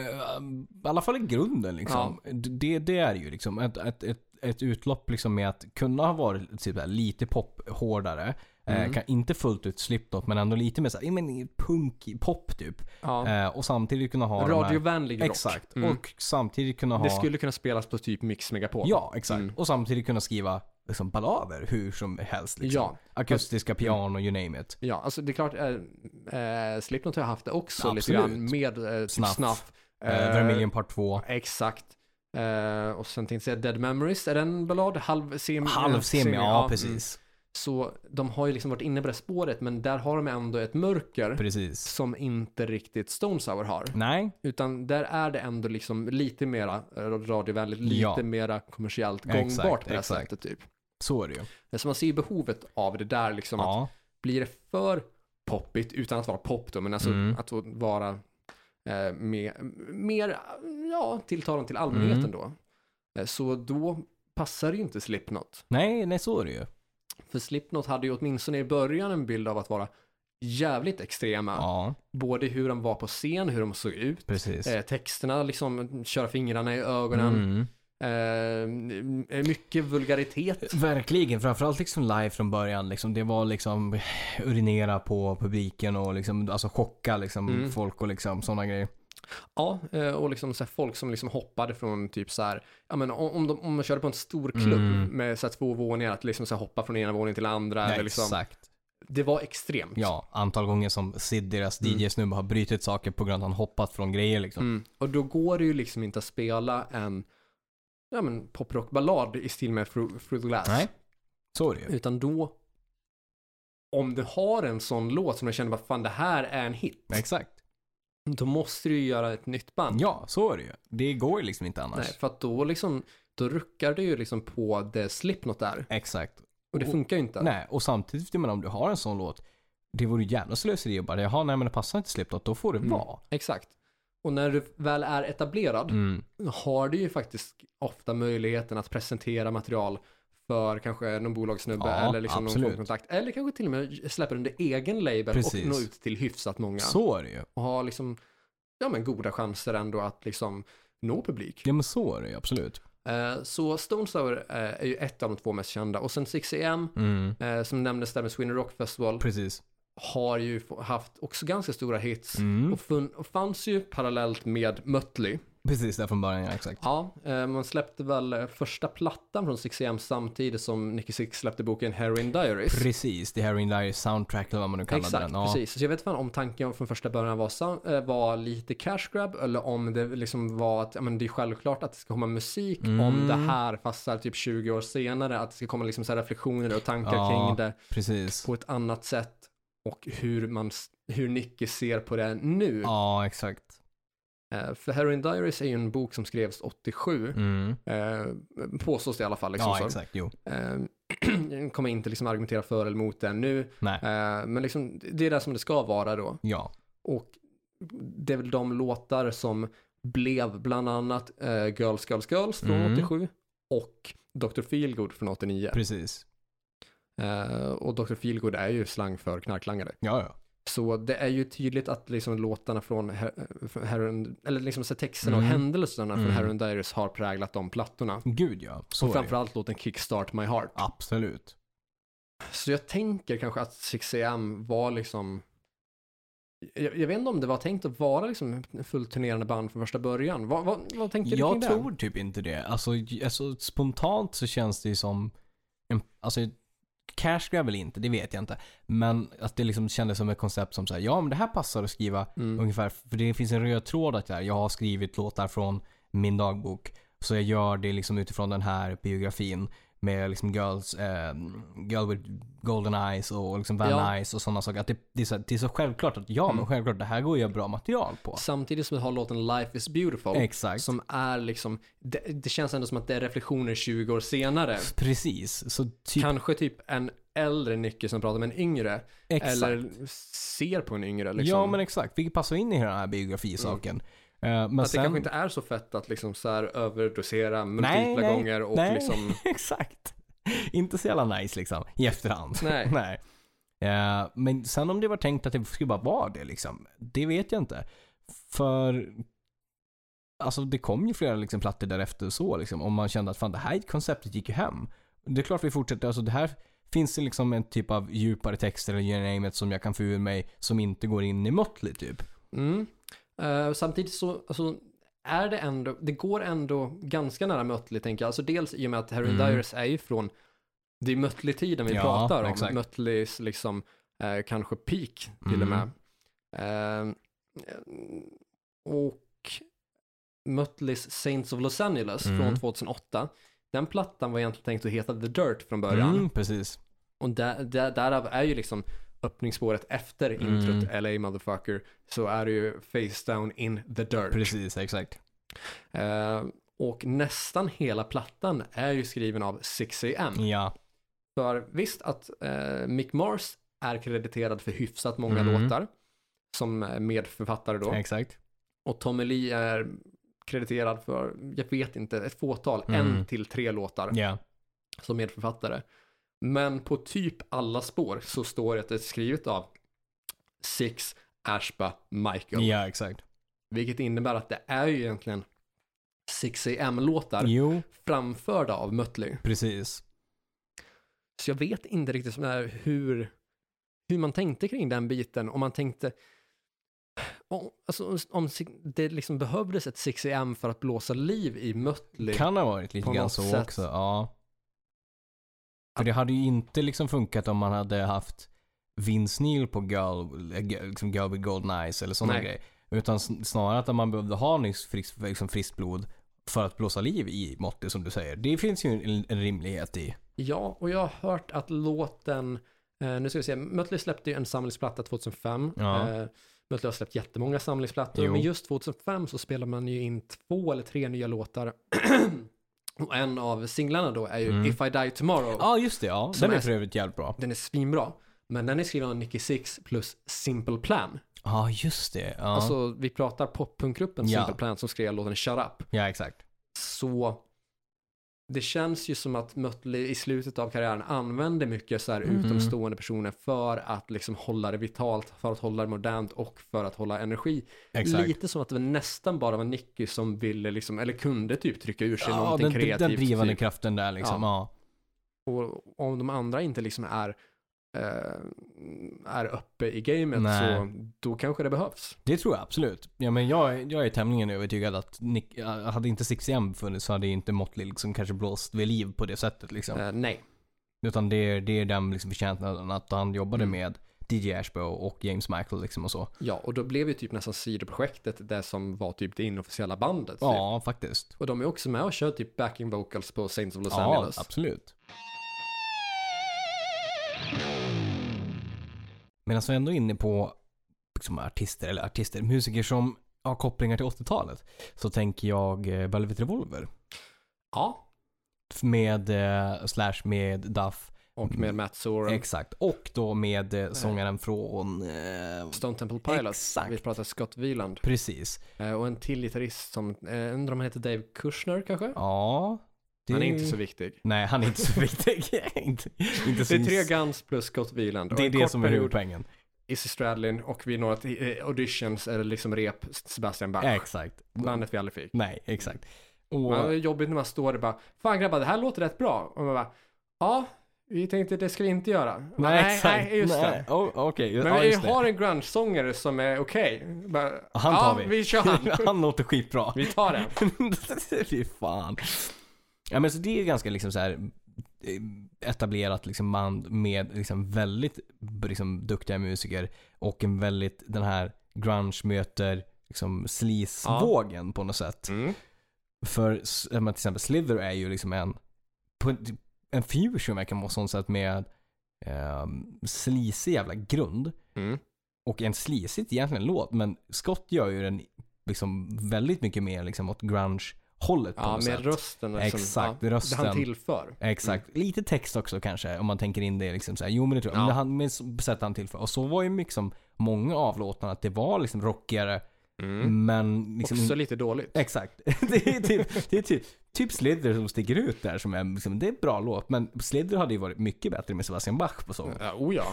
i alla fall i grunden liksom. Det, det är ju liksom ett, ett, ett, ett utlopp liksom med att kunna ha varit typ lite pop hårdare. Mm. Eh, kan inte fullt ut Slipknot men ändå lite mer såhär, men punk, pop typ. Ja. Eh, och samtidigt kunna ha de här, Radiovänlig rock. Exakt. Mm. Och samtidigt kunna ha... Det skulle kunna spelas på typ Mix Megapol. Ja, exakt. Mm. Och samtidigt kunna skriva liksom ballader hur som helst liksom. Ja. Akustiska piano, you name it. Ja, alltså det är klart, eh, Slipknot har haft det också Ja, lite absolut. grann med typ Snuff. snuff. Eh, Vermilion part 2. Exakt. Eh, och sen tänkte jag säga Dead Memories, är det en ballad? Halv semi? Halv semi, ja, mm. precis. Så de har ju liksom varit inne på det spåret, men där har de ändå ett mörker Precis. som inte riktigt Stone Sour har. Nej, Utan där är det ändå liksom lite mera radiovänligt, lite Ja. mera kommersiellt Exakt, gångbart på det exakt. sättet typ. så är det ju. Så man ser ju behovet av det där liksom att Ja, blir det för poppigt utan att vara pop då, men alltså Mm. att vara eh, mer, mer ja, tilltalande till allmänheten Mm. då. Eh, så då passar det ju inte Slipknot. nej, nej så är det ju. För Slipknot hade ju åtminstone i början en bild av att vara jävligt extrema. Ja, Både hur de var på scen, hur de såg ut, eh, texterna, liksom köra fingrarna i ögonen. Mm. Eh, mycket vulgaritet. Verkligen, framförallt liksom live från början. Liksom, det var liksom urinera på publiken och liksom, alltså chocka liksom Mm. folk och liksom sådana grejer. Ja, eh, och liksom så folk som liksom hoppade från typ så här, ja men om, de, om man körde på en stor klubb Mm. med så två våningar, att liksom så hoppa från ena våningen till andra. Ja, eller liksom, exakt. det var extremt. Ja, antal gånger som Sid, deras Mm. DJ-snubbe, har brutit saker på grund av att han hoppat från grejer liksom. Mm. Och då går det ju liksom inte att spela en ja, men poprockballad i stil med Through the Glass. Nej, så är det ju. Utan då, om du har en sån låt som jag känner bara fan det här är en hit. Exakt. Då måste du ju göra ett nytt band. Ja, så är det ju. Det går ju liksom inte annars. Nej, för att då liksom, då ruckar det ju liksom på det Slipknot där. Exakt. Och det funkar ju inte. Nej, och samtidigt, jag menar, om du har en sån låt, det vore ju jävla slöseri att bara, jaha nej men det passar inte Slipknot, då får det Mm. vara. Exakt. Och när du väl är etablerad Mm. har du ju faktiskt ofta möjligheten att presentera material för kanske någon bolagssnubbe Ja, eller liksom absolut. någon kontakt. Eller kanske till och med släpper under egen label Precis. och nå ut till hyfsat många. Så är det ju. Och ha liksom, ja men goda chanser ändå att liksom nå publik. Ja men så är det ju, absolut. Eh, så Stone Sour eh, är ju ett av de två mest kända. Och sen 6am, Mm. eh, som nämndes där med Sweden Rock Festival, Precis. har ju haft också ganska stora hits. Mm. Och, fun- och fanns ju parallellt med Mötley. Precis där från början, ja exakt. Ja, eh, man släppte väl eh, första plattan från 6am samtidigt som Nicky Six släppte boken Heroin Diaries. Precis, det här in Diary soundtrack eller vad man nu kallar Exakt, den. Ja. precis. Så jag vet inte om tanken från första början var, eh, var lite cash grab eller om det liksom var att ja, men det är självklart att det ska komma musik Mm. om det här passar typ 20 år senare, att det ska komma liksom så här reflektioner och tankar Ja. kring det Precis. på ett annat sätt och hur man, hur Nicky ser på det nu. Ja, exakt. Eh, För Heroin Diaries är ju en bok som skrevs 87, Mm. eh, påstås det i alla fall. Liksom Ja, så. exakt. Jo. Eh, jag kommer inte liksom argumentera för eller emot den nu, eh, men liksom, det är det som det ska vara då. Ja. Och det är väl de låtar som blev bland annat eh, Girls, Girls, Girls från Mm. 87 och Dr. Feelgood från 89. Precis. Eh, och Dr. Feelgood är ju slang för knarklangare. Ja, ja. Så det är ju tydligt att liksom låtarna från, Her- från Heroin, eller liksom så texterna och Mm. händelserna från Mm. Heroin Diaries har präglat de plattorna. Gud ja. Så och framförallt låten Kickstart My Heart. Absolut. Så jag tänker kanske att 6am var liksom jag, jag vet inte om det var tänkt att vara liksom fullt turnerande band från första början. Vad, vad, vad tänkte du kring Jag det? tror typ inte det. Alltså, alltså spontant så känns det ju som en, alltså cash grab väl inte, det vet jag inte. Men att det liksom kändes som ett koncept som säger ja men det här passar att skriva Mm. ungefär, för det finns en röd tråd att jag har skrivit låtar från min dagbok. Så jag gör det liksom utifrån den här biografin med liksom girls, eh, Girl with Golden Eyes och liksom Van Ja. Eyes och sådana saker. Att det, det, är så, det är så självklart att ja men Mm. självklart det här går ju bra material på. Samtidigt som vi har låten Life is beautiful. Exakt. Som är liksom, det, det känns ändå som att det är reflektioner 20 år senare. Precis. Så typ, Kanske typ en äldre Nicky som pratar med en yngre. exakt. Eller ser på en yngre liksom. Ja men exakt, vilket passar in i den här biografisaken. Eh, men att sen... det kanske inte är så fett att liksom så här överdosera multipla Nej, nej, gånger och nej. liksom, exakt. Inte så jävla nice liksom, i efterhand. nej. Nej. Eh, men sen om det var tänkt att det skulle bara vara det liksom, det vet jag inte. För Alltså det kom ju flera liksom, plattor därefter så liksom, om man kände att fan det här konceptet gick ju hem. Det är klart vi fortsätter, alltså det här finns det liksom en typ av djupare texter eller you name it, som jag kan få ur mig som inte går in i Motley typ. Mm. Eh, samtidigt så, alltså, är det ändå, det går ändå ganska nära Mötley tänker jag. Alltså dels i och med att Heroin Mm. Diaries är ju från, det är Mötley-tiden vi Ja, pratar om. exakt. Mötleys liksom, eh, kanske peak till och med. Mm. Eh, och Mötleys Saints of Los Angeles Mm. från 2008. Den plattan var egentligen tänkt att heta The Dirt från början. Mm, precis. Och där, där, därav är ju liksom öppningsspåret efter introt Mm. LA motherfucker så är det ju face down in the dirt. Precis, exakt. Eh, och nästan hela plattan är ju skriven av 6am. Ja. För visst att eh, Mick Mars är krediterad för hyfsat många Mm. låtar som eh, medförfattare då. Exakt. Och Tommy Lee är krediterad för, jag vet inte, ett fåtal, Mm. en till tre låtar Ja. som medförfattare. Men på typ alla spår så står det att det är skrivet av Six, Ashba, Michael. Ja, exakt. Vilket innebär att det är ju egentligen 6am-låtar Jo, framförda av Mötley. precis. Så jag vet inte riktigt sån här hur, hur man tänkte kring den biten. Om man tänkte, om, alltså, om det liksom behövdes ett 6am för att blåsa liv i Mötley. Kan ha varit lite på grann något så sätt. också, ja. För det hade ju inte liksom funkat om man hade haft Vince Neil på Girl, liksom Girl with Golden Eyes eller sådana grejer. Utan sn- snarare att man behövde ha nyss friskt, liksom friskt blod för att blåsa liv i Motley som du säger. Det finns ju en, en rimlighet i. Ja, och jag har hört att låten, eh, nu ska vi se, Mötley släppte ju en samlingsplatta 2005. Ja. Eh, Mötley har släppt jättemånga samlingsplattor, Jo. men just 2005 så spelar man ju in två eller tre nya låtar. och en av singlarna då är ju Mm. If I Die Tomorrow. Ja, just det. Ja. Den är för övrigt jävligt bra. Den är svinbra. Men den är skriven av Nicky Six plus Simple Plan. Ja, just det. Ja, Alltså vi pratar poppunkgruppen Ja. Simple Plan som skrev låten Shut Up. ja exakt. Så det känns ju som att Mötley i slutet av karriären använde mycket så här Mhm. utomstående personer för att liksom hålla det vitalt, för att hålla det modernt och för att hålla energi. Exakt. Lite som att det nästan bara var Nicky som ville liksom, eller kunde typ trycka ur sig Ja, någonting den, kreativt. den drivande typ. kraften där liksom. Ja. Och om de andra inte liksom är, är uppe i gamet Nej. så då kanske det behövs. Det tror jag absolut. Ja, men jag, jag är tämligen övertygad att Nick, hade inte 6M funnits så hade inte Motley liksom kanske blåst vid liv på det sättet liksom. Eh, nej. Utan det är, det är den liksom förtjänsten att han jobbade Mm. med DJ Ashbow och James Michael liksom och så. Ja, och då blev ju typ nästan sidoprojektet det som var typ det inofficiella bandet. typ. Ja, faktiskt. Och de är också med och kör typ backing vocals på Saints of Los Ja, Angeles. absolut. Medan vi ändå är inne på liksom, artister, eller artister, musiker som har kopplingar till 80-talet. Så tänker jag eh, Velvet Revolver. Ja, Med, eh, slash med Duff. och med Matt Sorum, Exakt. Och då med eh, sångaren från... Eh, Stone Temple Pilots. Exakt. Vi pratar Scott Wieland. precis. Eh, och en till gitarrist som, eh, undrar om han heter Dave Kushner kanske? Ja. Det... Han är inte så viktig. Nej, han är inte så viktig. inte, inte så Det är tre Guns plus Scott Wieland. Det är det som är huvudpoängen. Izzy Stradlin och vid några eh, auditions eller liksom rep Sebastian Bach. Exakt. Bandet vi aldrig fick. Nej, exakt. Och, Men det är jobbigt när man står där bara, fan grabbar det här låter rätt bra. Och man bara, ja, vi tänkte det ska vi inte göra. Man bara, nej, exakt. nej, just nej. det. Oh, Okej, Men ja, vi just det. har en grunge-sångare som är okej. Bara, Han ja, tar vi. vi kör han. han låter skitbra. vi tar den. Fy fan. Ja men så det är ganska liksom så här eh, etablerat liksom band med liksom väldigt liksom duktiga musiker och en väldigt den här grunge möter liksom sleaze-vågen på något sätt. Mm. För ja, till exempel Slither är ju liksom en en, fusion verkar på sånt sätt med um, sleazy jävla grund Mm. och en sleazigt egentligen låt men Scott gör ju den liksom väldigt mycket mer liksom åt grunge-hållet på Ja, något med sätt. rösten. Liksom, Exakt, ja, rösten. Det han tillför. Exakt. Lite text också kanske om man tänker in det liksom så här. Jo men det tror jag. Ja. Men det han, med s- sätt han tillför. Och så var ju liksom många av låtarna att det var liksom rockigare Mm. men liksom Också lite dåligt. Exakt. Det är typ, det är typ, typ Slither som sticker ut där som är liksom, det är en bra låt. Men Slither hade ju varit mycket bättre med Sebastian Bach på sång. Ja, oh ja.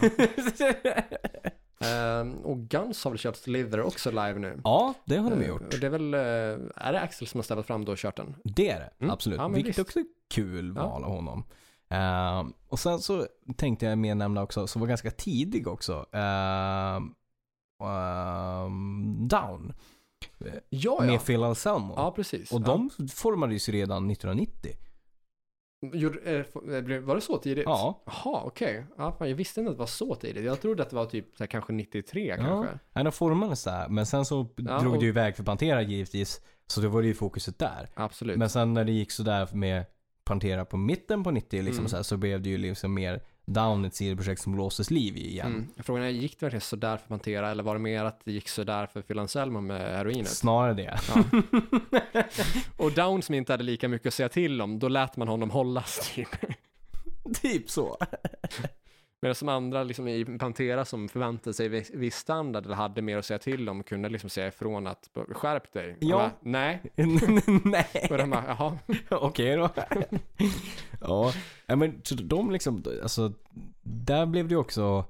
Ehm, och Guns har väl kört Slither också live nu. ja, det har de Eh, gjort. Och det är väl, eh, är det Axel som har ställt fram då och kört den? Det är det, Mm. absolut. Ja, Vilket visst. också är kul Ja. val av honom. Ehm, och sen så tänkte jag mer nämna också, som var ganska tidig också, ehm, ehm, Down. Ja, ja. Med Phil Anselmo. Ja, precis. och de formades ju redan 1990. Gjorde, eh, f- eh, blev- var det så tidigt? Ja. Jaha, okej. Ja, fan, jag visste inte att det var så tidigt. Jag trodde att det var typ så här, kanske 93 kanske. Ja, de formades där. Men sen så Ja, drog och- det ju iväg för Pantera givetvis. Så då var det ju fokuset där. Absolut. Men sen när det gick sådär med Pantera på mitten på 90 liksom Mm. så, här, så blev det ju liksom mer Down, ett sidoprojekt som blåstes liv i igen. Mm. Frågan är, gick det verkligen sådär för Pantera eller var det mer att det gick sådär för Phil Anselmo med heroinet? Snarare det. Ja. Och Down som inte hade lika mycket att säga till om, då lät man honom hållas typ. typ så. Medan som andra liksom i Pantera som förväntade sig viss- standard eller hade mer att säga till om kunde liksom säga ifrån att skärp dig. Ja. Bara, Nej. Nej. Och de bara, jaha. Okej då. ja. ja, men så de liksom, alltså, där blev det ju också,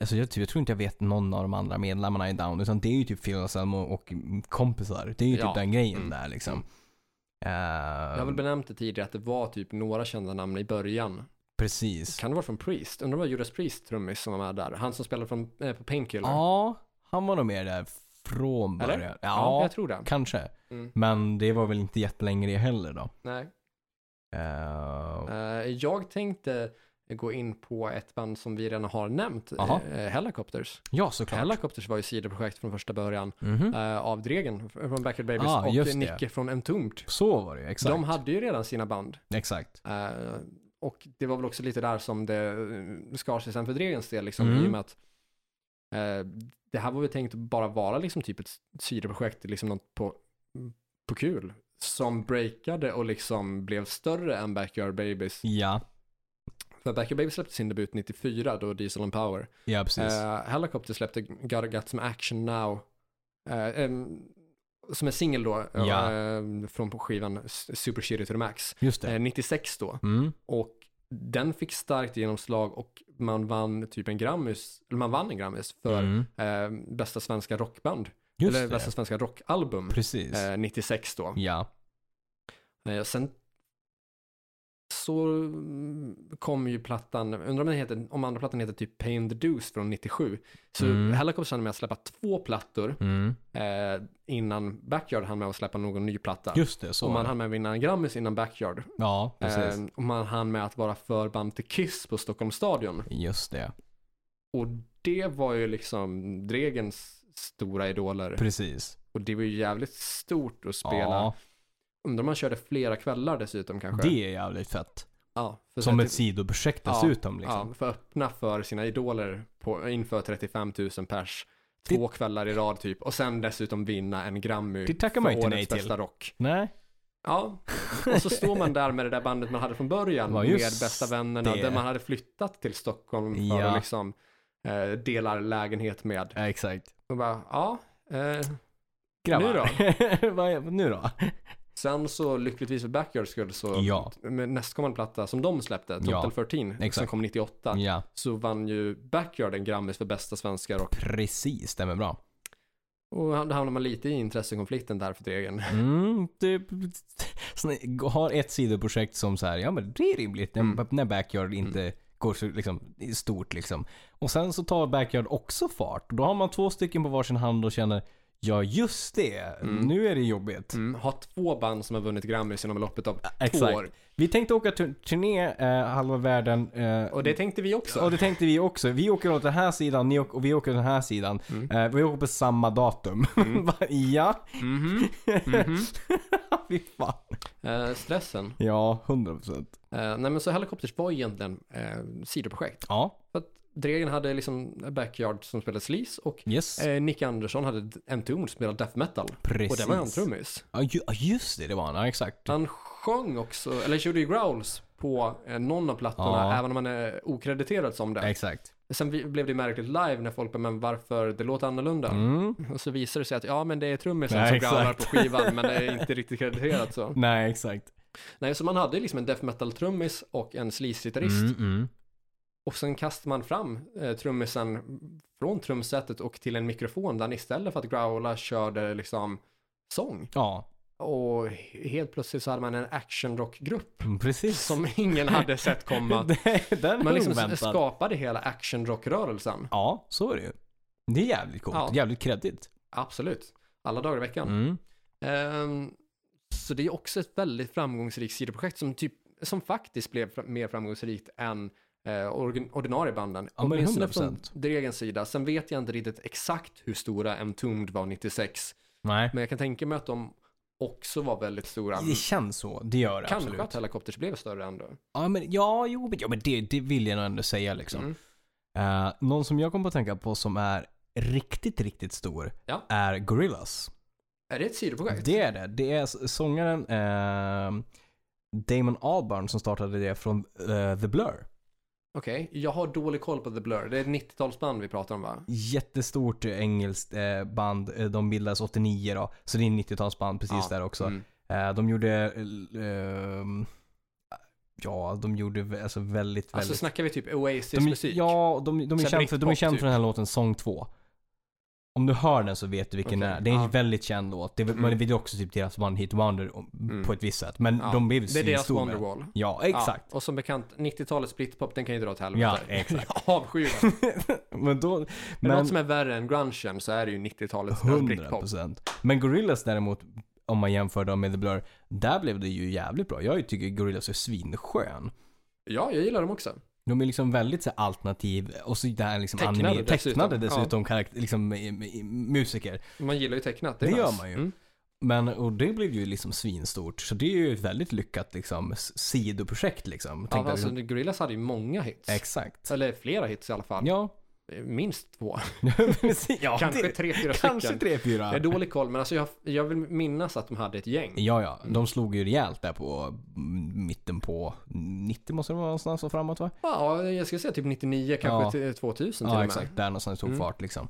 alltså jag, typ, jag tror inte jag vet någon av de andra medlemmarna i Down, utan det är ju typ Phil Anselmo och kompisar. Det är ju Ja. typ den grejen Mm. där liksom. Eh, Jag har väl benämnt det tidigare att det var typ några kända namn i början. Precis. Kan det vara från Priest? Undrar om det var Judas Priest trummis som var med där. Han som spelade från, eh, på Painkiller. Ja, han var nog med där från Eller? början. Ja, Ja, jag tror det. kanske. Mm. Men det var väl inte jättelänge det heller då. Nej. Eh, Eh, jag tänkte gå in på ett band som vi redan har nämnt, Aha. uh, Helicopters. ja, såklart. Helicopters var ju sidoprojekt från första början Mhm. eh, av Dregen från Backyard Babies Ah, och. Nicke från Entombed. Så var det ju, exakt. De hade ju redan sina band. Exakt. Och det var väl också lite där som det skar sig sen för Dregens del, liksom, Mm. i och med att eh, det här var väl tänkt att bara vara liksom typ ett sidoprojekt, liksom något på, på kul, som breakade och liksom blev större än Backyard Babies. Ja. För Back Baby släppte sin debut 94 då Diesel and Power. Ja, precis. Eh, Helicopter släppte Gotta Got Some Action Now. eh, em, som en singel då, Ja. eh, från på skivan Super Shitty to the Max. Eh, 96 då. Mm. Och den fick starkt genomslag och man vann typ en Grammis, eller man vann en Grammis för Mm. eh, bästa svenska rockband. Just eller det. bästa svenska rockalbum. Precis. Eh, 96 då. Ja. Eh, sen så mm, kom ju plattan, undrar om den heter, om andra plattan heter typ Pain the Deuce från 97. Så Mm. Helicopter hann med att släppa två plattor Mm. eh, innan Backyard hann med att släppa någon ny platta. Just det, så och man hann med att vinna en Grammis innan Backyard. Ja, precis. Eh, och man hann med att vara förband till Kiss på Stockholms stadion. Just det. Och det var ju liksom Dregens stora idoler. Precis. Och det var ju jävligt stort att spela. Ja, Undrar om man körde flera kvällar dessutom kanske. det är jävligt fett. Ja, Som ett sidoprojekt Ja, dessutom liksom. Ja, för att öppna för sina idoler på, inför 35 000 pers. Det- Två kvällar i rad typ. Och sen dessutom vinna en Grammy Det tackar man för inte årets nej till. bästa rock. Nej. Ja, och så står man där med det där bandet man hade från början. Ja, med bästa vännerna. det. Där man hade flyttat till Stockholm för Ja. att liksom eh, dela lägenhet med. Ja, exakt. Och bara, ja. Eh, Grabbar. Vad är- nu då? Sen så lyckligtvis för Backyards skull så Ja. med nästkommande platta som de släppte, Total Ja, 13, som exakt. kom 98. Ja, Så vann ju Backyard en Grammis för bästa svenska rock. precis. Stämmer bra. Och då hamnar man lite i intressekonflikten där för Dregen. Mm, det, har ett sidoprojekt som så här, ja men det är rimligt när, Mm. när Backyard inte går så liksom, stort liksom. Och sen så tar Backyard också fart. Då har man två stycken på varsin hand och känner, ja just det, Mm. nu är det jobbigt. Mm, har två band som har vunnit Grammis inom loppet av två Exakt. år. Vi tänkte åka tur- turné eh, halva världen. Eh, Och det tänkte vi också. och det tänkte vi också. Vi åker åt den här sidan ni åker, och vi åker åt den här sidan. Mm. Eh, vi åker på samma datum. Mm. Ja, Mhm. Mhm. fy fan. Eh, stressen. Ja, 100%. Eh, nej men så Helicopters var egentligen eh, sidoprojekt. Ja, För att Dregen hade liksom Backyard som spelade sleaze och yes. eh, Nick Andersson hade tum som spelade death metal. Precis. Och det var han trummis. Ja, ju, just det, det var han. Ja, exakt. Han sjöng också, eller körde ju growls på eh, någon av plattorna, Ja. även om han är okrediterad som det. Exakt. Sen vi- blev det märkligt live när folk bara, men varför det låter annorlunda? Mm. Och så visar det sig att ja men det är trummisen Ja, som exakt. growlar på skivan men det är inte riktigt krediterat så. Nej, exakt. Nej så man hade liksom en death metal trummis och en sleaze-gitarrist. Mm, mm. Och sen kastar man fram eh, trummisen från trumsetet och till en mikrofon där han istället för att growla körde liksom sång. Ja, Och he- helt plötsligt så hade man en actionrockgrupp mm, precis. som ingen hade sett komma. Det- Den Man liksom oväntad. skapade hela actionrockrörelsen. Ja, så är det ju. Det är jävligt coolt. Ja. Jävligt kreddigt. Absolut. Alla dagar i veckan. Mm. Ehm, så det är också ett väldigt framgångsrikt sidoprojekt som, typ, som faktiskt blev mer framgångsrikt än eh, ordinarie banden. Ja, men Åtminstone från 100%. Dregens sida. Sen vet jag inte riktigt exakt hur stora Entombed var 96. Nej. Men jag kan tänka mig att de också var väldigt stora. Det känns så. Det gör det Kanske absolut. att Helicopters blev större ändå. Ja, men, ja, jo, men, ja, men det, det vill jag nog ändå säga liksom. Mm. Eh, någon som jag kommer att tänka på som är riktigt, riktigt stor Ja. är Gorillaz. Är det ett sidoprojekt? Det är det. Det är sångaren eh, Damon Albarn som startade det från eh, The Blur. Okej, jag har dålig koll på The Blur. Det är ett 90-talsband vi pratar om va? Jättestort eh, engelskt eh, band. Eh, De bildades 89 då. Så det är 90-talsband precis Ja, där också. Mm. De gjorde... ehm, ja, de gjorde alltså väldigt, Alltså väldigt... snackar vi typ Oasis-musik? ja, de, de, är Så här känd för, de är känd typ. för den här låten Sång 2. Om du hör den så vet du vilken Okej, det är. Det är en ja. väldigt känd låt. Det Mm. Men det är också typ deras One Hit Wonder Mm. på ett visst sätt. Men Ja, de blev Det är deras svinstora. Wonderwall. Ja, exakt. Ja, och som bekant, 90-talets Britpop, den kan ju dra åt helvete. Ja, exakt. Avskyr men då... Men, Men något som är värre än grungen så är det ju 90-talets deras 100 Britpop. procent. Men Gorillaz däremot, om man jämför dem med The Blur, där blev det ju jävligt bra. Jag tycker Gorillaz är svinskön. Ja, jag gillar dem också. De är liksom väldigt så här, alternativ och så där liksom Tecknade anime, dessutom. tecknade dessutom, karaktär, liksom eh, eh, musiker. Man gillar ju tecknat. Det, Det gör man ju. Mm. Men, och det blev ju liksom svinstort. Så det är ju ett väldigt lyckat liksom sidoprojekt liksom. Ja, alltså, jag, Gorillaz hade ju många hits. Exakt. Eller flera hits i alla fall. Ja, minst två. ja, Kanske det, tre, fyra kanske stycken. tre, fyra. Jag är dålig koll, men alltså jag, jag vill minnas att de hade ett gäng. Ja, ja. De slog ju rejält där på mm, mitten på 90 måste det vara någonstans och framåt va? Ja, jag skulle säga typ 99, kanske Ja. till 2000 till och Ja, med. exakt. Där någonstans tog Mm. fart liksom.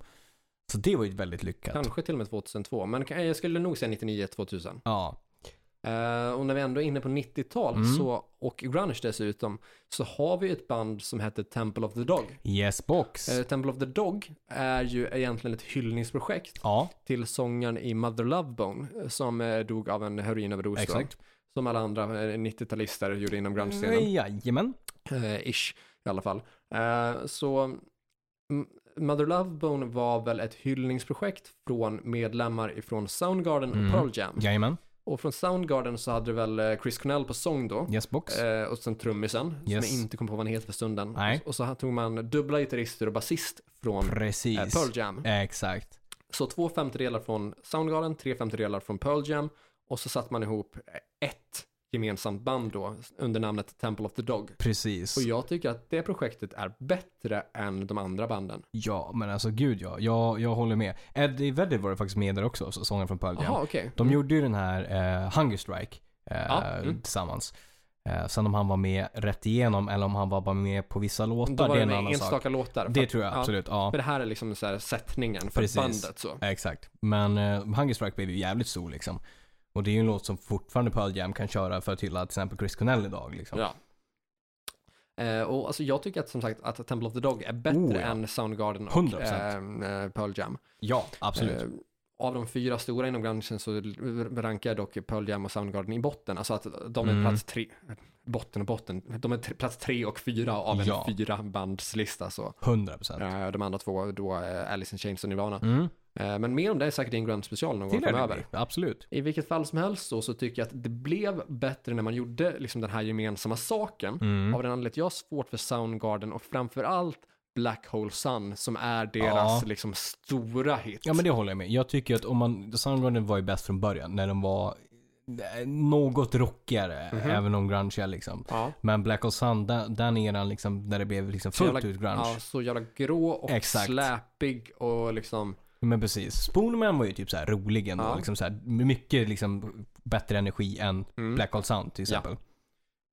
Så det var ju väldigt lyckat. Kanske till och med 2002, men jag skulle nog säga 99, 2000. Ja. Eh, och när vi ändå är inne på 90-tal Mm. så, och grunge dessutom, så har vi ett band som heter Temple of the Dog. Yes box. Eh, Temple of the Dog är ju egentligen ett hyllningsprojekt ja, till sångaren i Mother Love Bone eh, som eh, dog av en heroinöverdos. exakt. Som alla andra eh, 90-talister gjorde inom grunge-scenen. Jajamän. Eh, ish i alla fall. Så Mother Love Bone var väl ett hyllningsprojekt från medlemmar ifrån Soundgarden Mm. och Pearl Jam. Jajamän. Och från Soundgarden så hade väl eh, Chris Cornell på sång då. Yes box. Eh, och sen trummisen, Yes. som jag inte kom på vad han heter för stunden. Nej. Och, så tog man dubbla gitarrister och basist från eh, Precis. Pearl Jam. Exakt. Så två femtedelar från Soundgarden, tre femtedelar från Pearl Jam. Och så satte man ihop ett gemensamt band då under namnet Temple of the Dog. Precis. Och jag tycker att det projektet är bättre än de andra banden. Ja, men alltså gud ja. Jag, jag håller med. Eddie Vedder var det faktiskt med där också, så- sångaren från Pearl Jam. Okej. De gjorde ju den här eh, Hunger Strike eh, Ja, mm. tillsammans. Eh, sen om han var med rätt igenom eller om han var bara med på vissa låtar, Då var det är en annan sak. enstaka låtar. Det tror jag ja, absolut, ja. För det här är liksom så här sättningen för Precis. bandet så. Exakt. Men eh, Hunger Strike blev ju jävligt stor liksom. Och det är ju en låt som fortfarande Pearl Jam kan köra för att hylla till exempel Chris Cornell idag liksom. Ja. Eh, och alltså jag tycker att som sagt att Temple of the Dog är bättre Oh, ja. än Soundgarden och 100%. eh, Pearl Jam. Ja, absolut. Eh, av de fyra stora inom branschen så rankar jag dock Pearl Jam och Soundgarden i botten. Alltså att de är Mm. plats tre, botten och botten, de är plats tre och fyra av en Ja. fyra bandslista så. 100%. Eh, de andra två då är Alice in Chains och Nirvana. Mm. Eh, men mer om det är säkert i en grunge special någon gång framöver. Absolut. I vilket fall som helst så, så tycker jag att det blev bättre när man gjorde liksom den här gemensamma saken. Mm. Av den anledningen att jag har svårt för Soundgarden och framförallt Black Hole Sun som är deras Ja. liksom stora hit. Ja men det håller jag med. Jag tycker att om man, Soundgarden var ju bäst från början när de var eh, något rockigare, Mhm. även om grunge är liksom. ja. Men Black Hole Sun, den, den eran liksom, där det blev liksom fullt jävla- ut grunge. Ja, så jävla grå och Exakt. släpig och liksom, Men precis. Spoonman var ju typ så här rolig ändå. Ja. Liksom så här, mycket liksom bättre energi än mm. Black Hole Sun till exempel.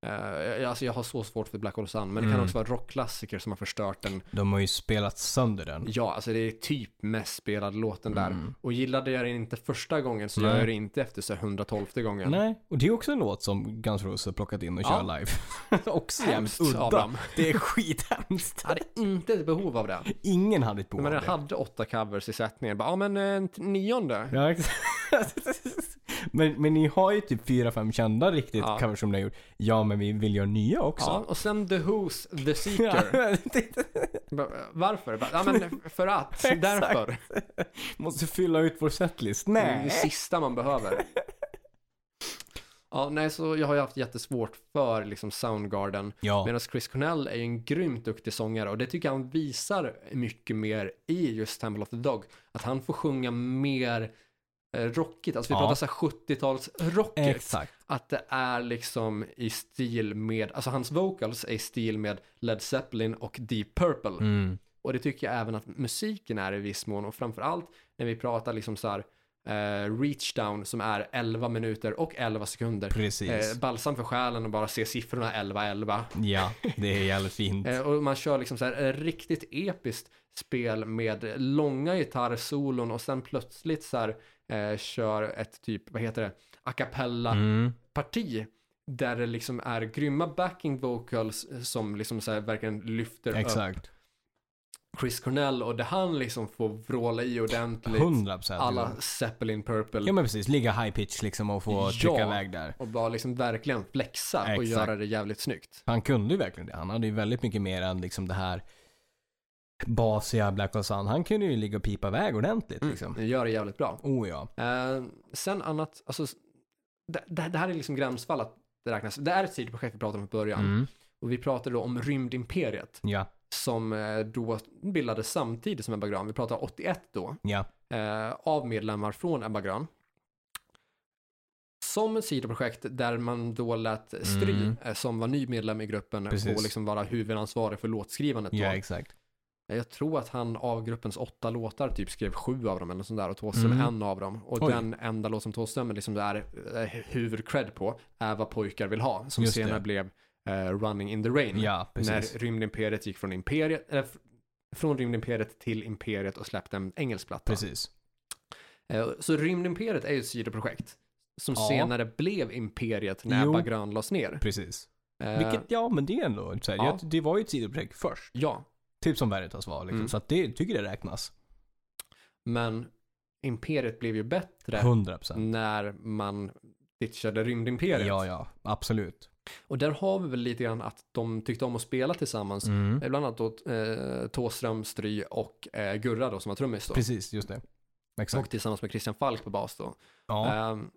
Eh, alltså jag har så svårt för Black Hole Sun, men det Mm. kan också vara rockklassiker som har förstört den. De har ju spelat sönder den. Ja, alltså det är typ mest spelade låten där. Mm. Och gillade jag den inte första gången så Nej. gör jag det inte efter så här 112 gången. Nej, och det är också en låt som Guns Roses har plockat in och Ja. kör live. också av udda. Det är skithemskt. Jag hade inte ett behov av det. Ingen hade ett behov Men av jag det. hade åtta covers i sättningen. Bara, ja men en t- nionde. Ja, exakt. men, men ni har ju typ fyra, fem kända riktigt Ja. covers som ni har gjort. Ja, men vi vill göra nya Ja, också. och sen The Who's The Seeker. Varför? Ja men för att, därför. Måste fylla ut vår setlist. Det är Nej. det sista man behöver. Ja, nej, så jag har ju haft jättesvårt för liksom Soundgarden. Ja, Medan Chris Cornell är ju en grymt duktig sångare och det tycker jag han visar mycket mer i just Temple of the Dog. Att han får sjunga mer rockigt, alltså vi Ja. pratar så här 70-talsrockigt. exakt. Att det är liksom i stil med, alltså hans vocals är i stil med Led Zeppelin och Deep Purple. Mm. Och det tycker jag även att musiken är i viss mån och framförallt när vi pratar liksom så här eh, Reach Down som är 11 minuter och 11 sekunder. Precis. Eh, balsam för själen och bara se siffrorna 11-11. Ja, det är jävligt fint. Eh, och man kör liksom så här eh, riktigt episkt spel med långa gitarrsolon och sen plötsligt så här eh, kör ett typ, vad heter det, a cappella Mm. parti där det liksom är grymma backing vocals som liksom så här verkligen lyfter upp Exakt. Chris Cornell och det han liksom får vråla i ordentligt. 100 procent. Alla Zeppelin Purple. Ja men precis, ligga high pitch liksom och få Ja. trycka iväg där. Och bara liksom verkligen flexa och Exakt. göra det jävligt snyggt. Han kunde ju verkligen det. Han hade ju väldigt mycket mer än liksom det här basiga Black Hole Sun. Han kunde ju ligga och pipa iväg ordentligt liksom. Det gör det jävligt bra. Oh ja. Eh, sen annat, alltså, det, det, det här är liksom gränsfall att det räknas. Det är ett sidoprojekt vi pratade om i början. Mm. Och vi pratade då om Rymdimperiet Ja, som eh, då bildades samtidigt som Ebba Grön. Vi pratar 81 då. ja. eh, av medlemmar från Ebba Grön. Som ett sidoprojekt där man då lät Stry, Mm. eh, som var ny medlem i gruppen, Precis. få liksom vara huvudansvarig för låtskrivandet. Ja, då. exakt. Jag tror att han av gruppens åtta låtar typ skrev sju av dem eller sånt där och Thåström Mm. en av dem. Och Oj. den enda låt som Thåström liksom är huvudcred på är vad pojkar vill ha. Som Just senare det. blev eh, Running in the Rain. Ja, när Rymdimperiet gick från Imperiet, f- från Rymdimperiet till Imperiet och släppte en engelsk platta. Precis. Eh, Så Rymdimperiet är ju ett sidoprojekt. Som Ja. senare blev Imperiet när Jo. Ebba Grön lades ner. Precis. Eh, Vilket, ja men det är ändå, så här, Ja. det var ju ett sidoprojekt först. Ja, Typ som Veritas var liksom. Mm. Så att det tycker det räknas. men Imperiet blev ju bättre 100%. när man ditchade Rymdimperiet. Ja, ja. Absolut. Och där har vi väl lite grann att de tyckte om att spela tillsammans. Mm. Eh, Bland annat då eh, Thåström, Stry och eh, Gurra då som var trummis då. Precis, just det. Exakt. Och tillsammans med Christian Falk på bas då. Ja. Ehm,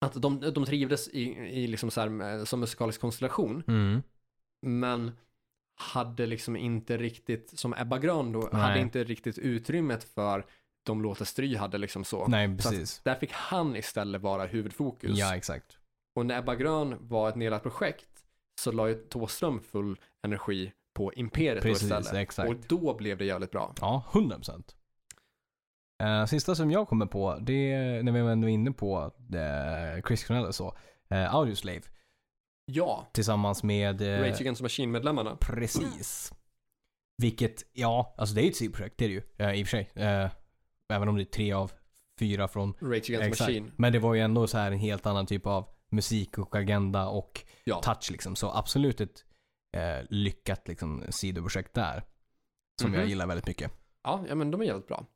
att de, de trivdes i, i liksom så här, eh, som musikalisk konstellation, Mm. men hade liksom inte riktigt, som Ebba Grön då, Nej. hade inte riktigt utrymmet för de låtar Stry hade liksom så. Nej, Så precis. där fick han istället vara huvudfokus. Ja, exakt. Och när Ebba Grön var ett nedlagt projekt så la ju Thåström full energi på Imperiet då Precis, istället. exakt. Och då blev det jävligt bra. Ja, 100%. Uh, sista som jag kommer på, det är när vi var ändå inne på uh, Chris Cornell och så. Uh, Audioslave. Ja, Tillsammans med... eh, Rage Against Machine-medlemmarna. Precis. Vilket, ja, alltså det är ju ett sidoprojekt, det är det ju. eh, I och för sig. Eh, även om det är tre av fyra från... Rage Against Exakt. Machine. Men det var ju ändå så här en helt annan typ av musik och agenda och Ja. touch liksom. Så absolut ett eh, lyckat liksom sidoprojekt där. Som Mhm. jag gillar väldigt mycket. Ja, ja men de är jävligt bra.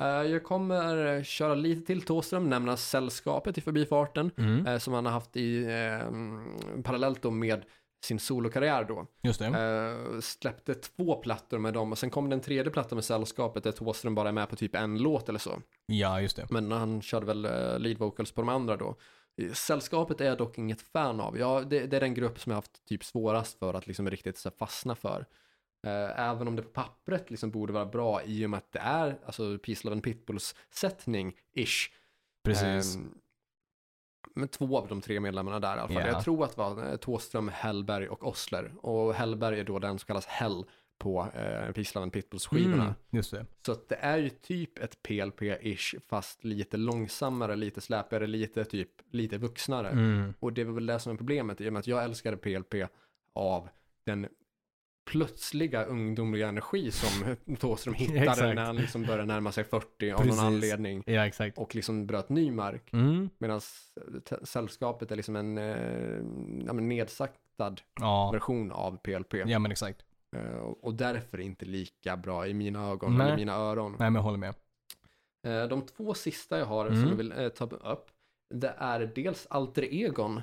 Eh, jag kommer eh, köra lite till Thåström, nämna Sällskapet i förbifarten, Mm. eh, som han har haft i eh, parallellt då med sin solokarriär då. Just det. Eh, släppte två plattor med dem och sen kom det en tredje platta med Sällskapet där Thåström bara är med på typ en låt eller så. Ja, just det. Men han körde väl lead vocals på de andra då. Sällskapet är jag dock inget fan av. Ja, det, det är den grupp som jag har haft typ svårast för att liksom riktigt så fastna för. Eh, även om det på pappret liksom borde vara bra i och med att det är alltså Peace Love and Pitbulls sättning ish. Precis. Ehm, men två av de tre medlemmarna där i alla fall. Ja. Jag tror att det var eh, Thåström, Hellberg och Osler. Och Hellberg är då den som kallas Hell på eh, Peace Love and Pitbulls skivorna. Mm, just det. Så att det är ju typ ett PLP-ish fast lite långsammare, lite släpigare, lite typ lite vuxnare. Mm. Och det var väl det som är problemet i och med att jag älskade PLP av den plötsliga ungdomliga energi som Thåström hittade när han liksom började närma sig 40 av Precis. någon anledning Ja, exakt. och liksom bröt ny mark. Mm. Medan sällskapet är liksom en eh, ja, nedsaktad Ja. version av PLP. ja, men exakt. Eh, och därför inte lika bra i mina ögon Nej. eller mina öron. Nej, men jag håller med. Eh, De två sista jag har som Mm. jag vill eh, ta upp, det är dels Alter Egon,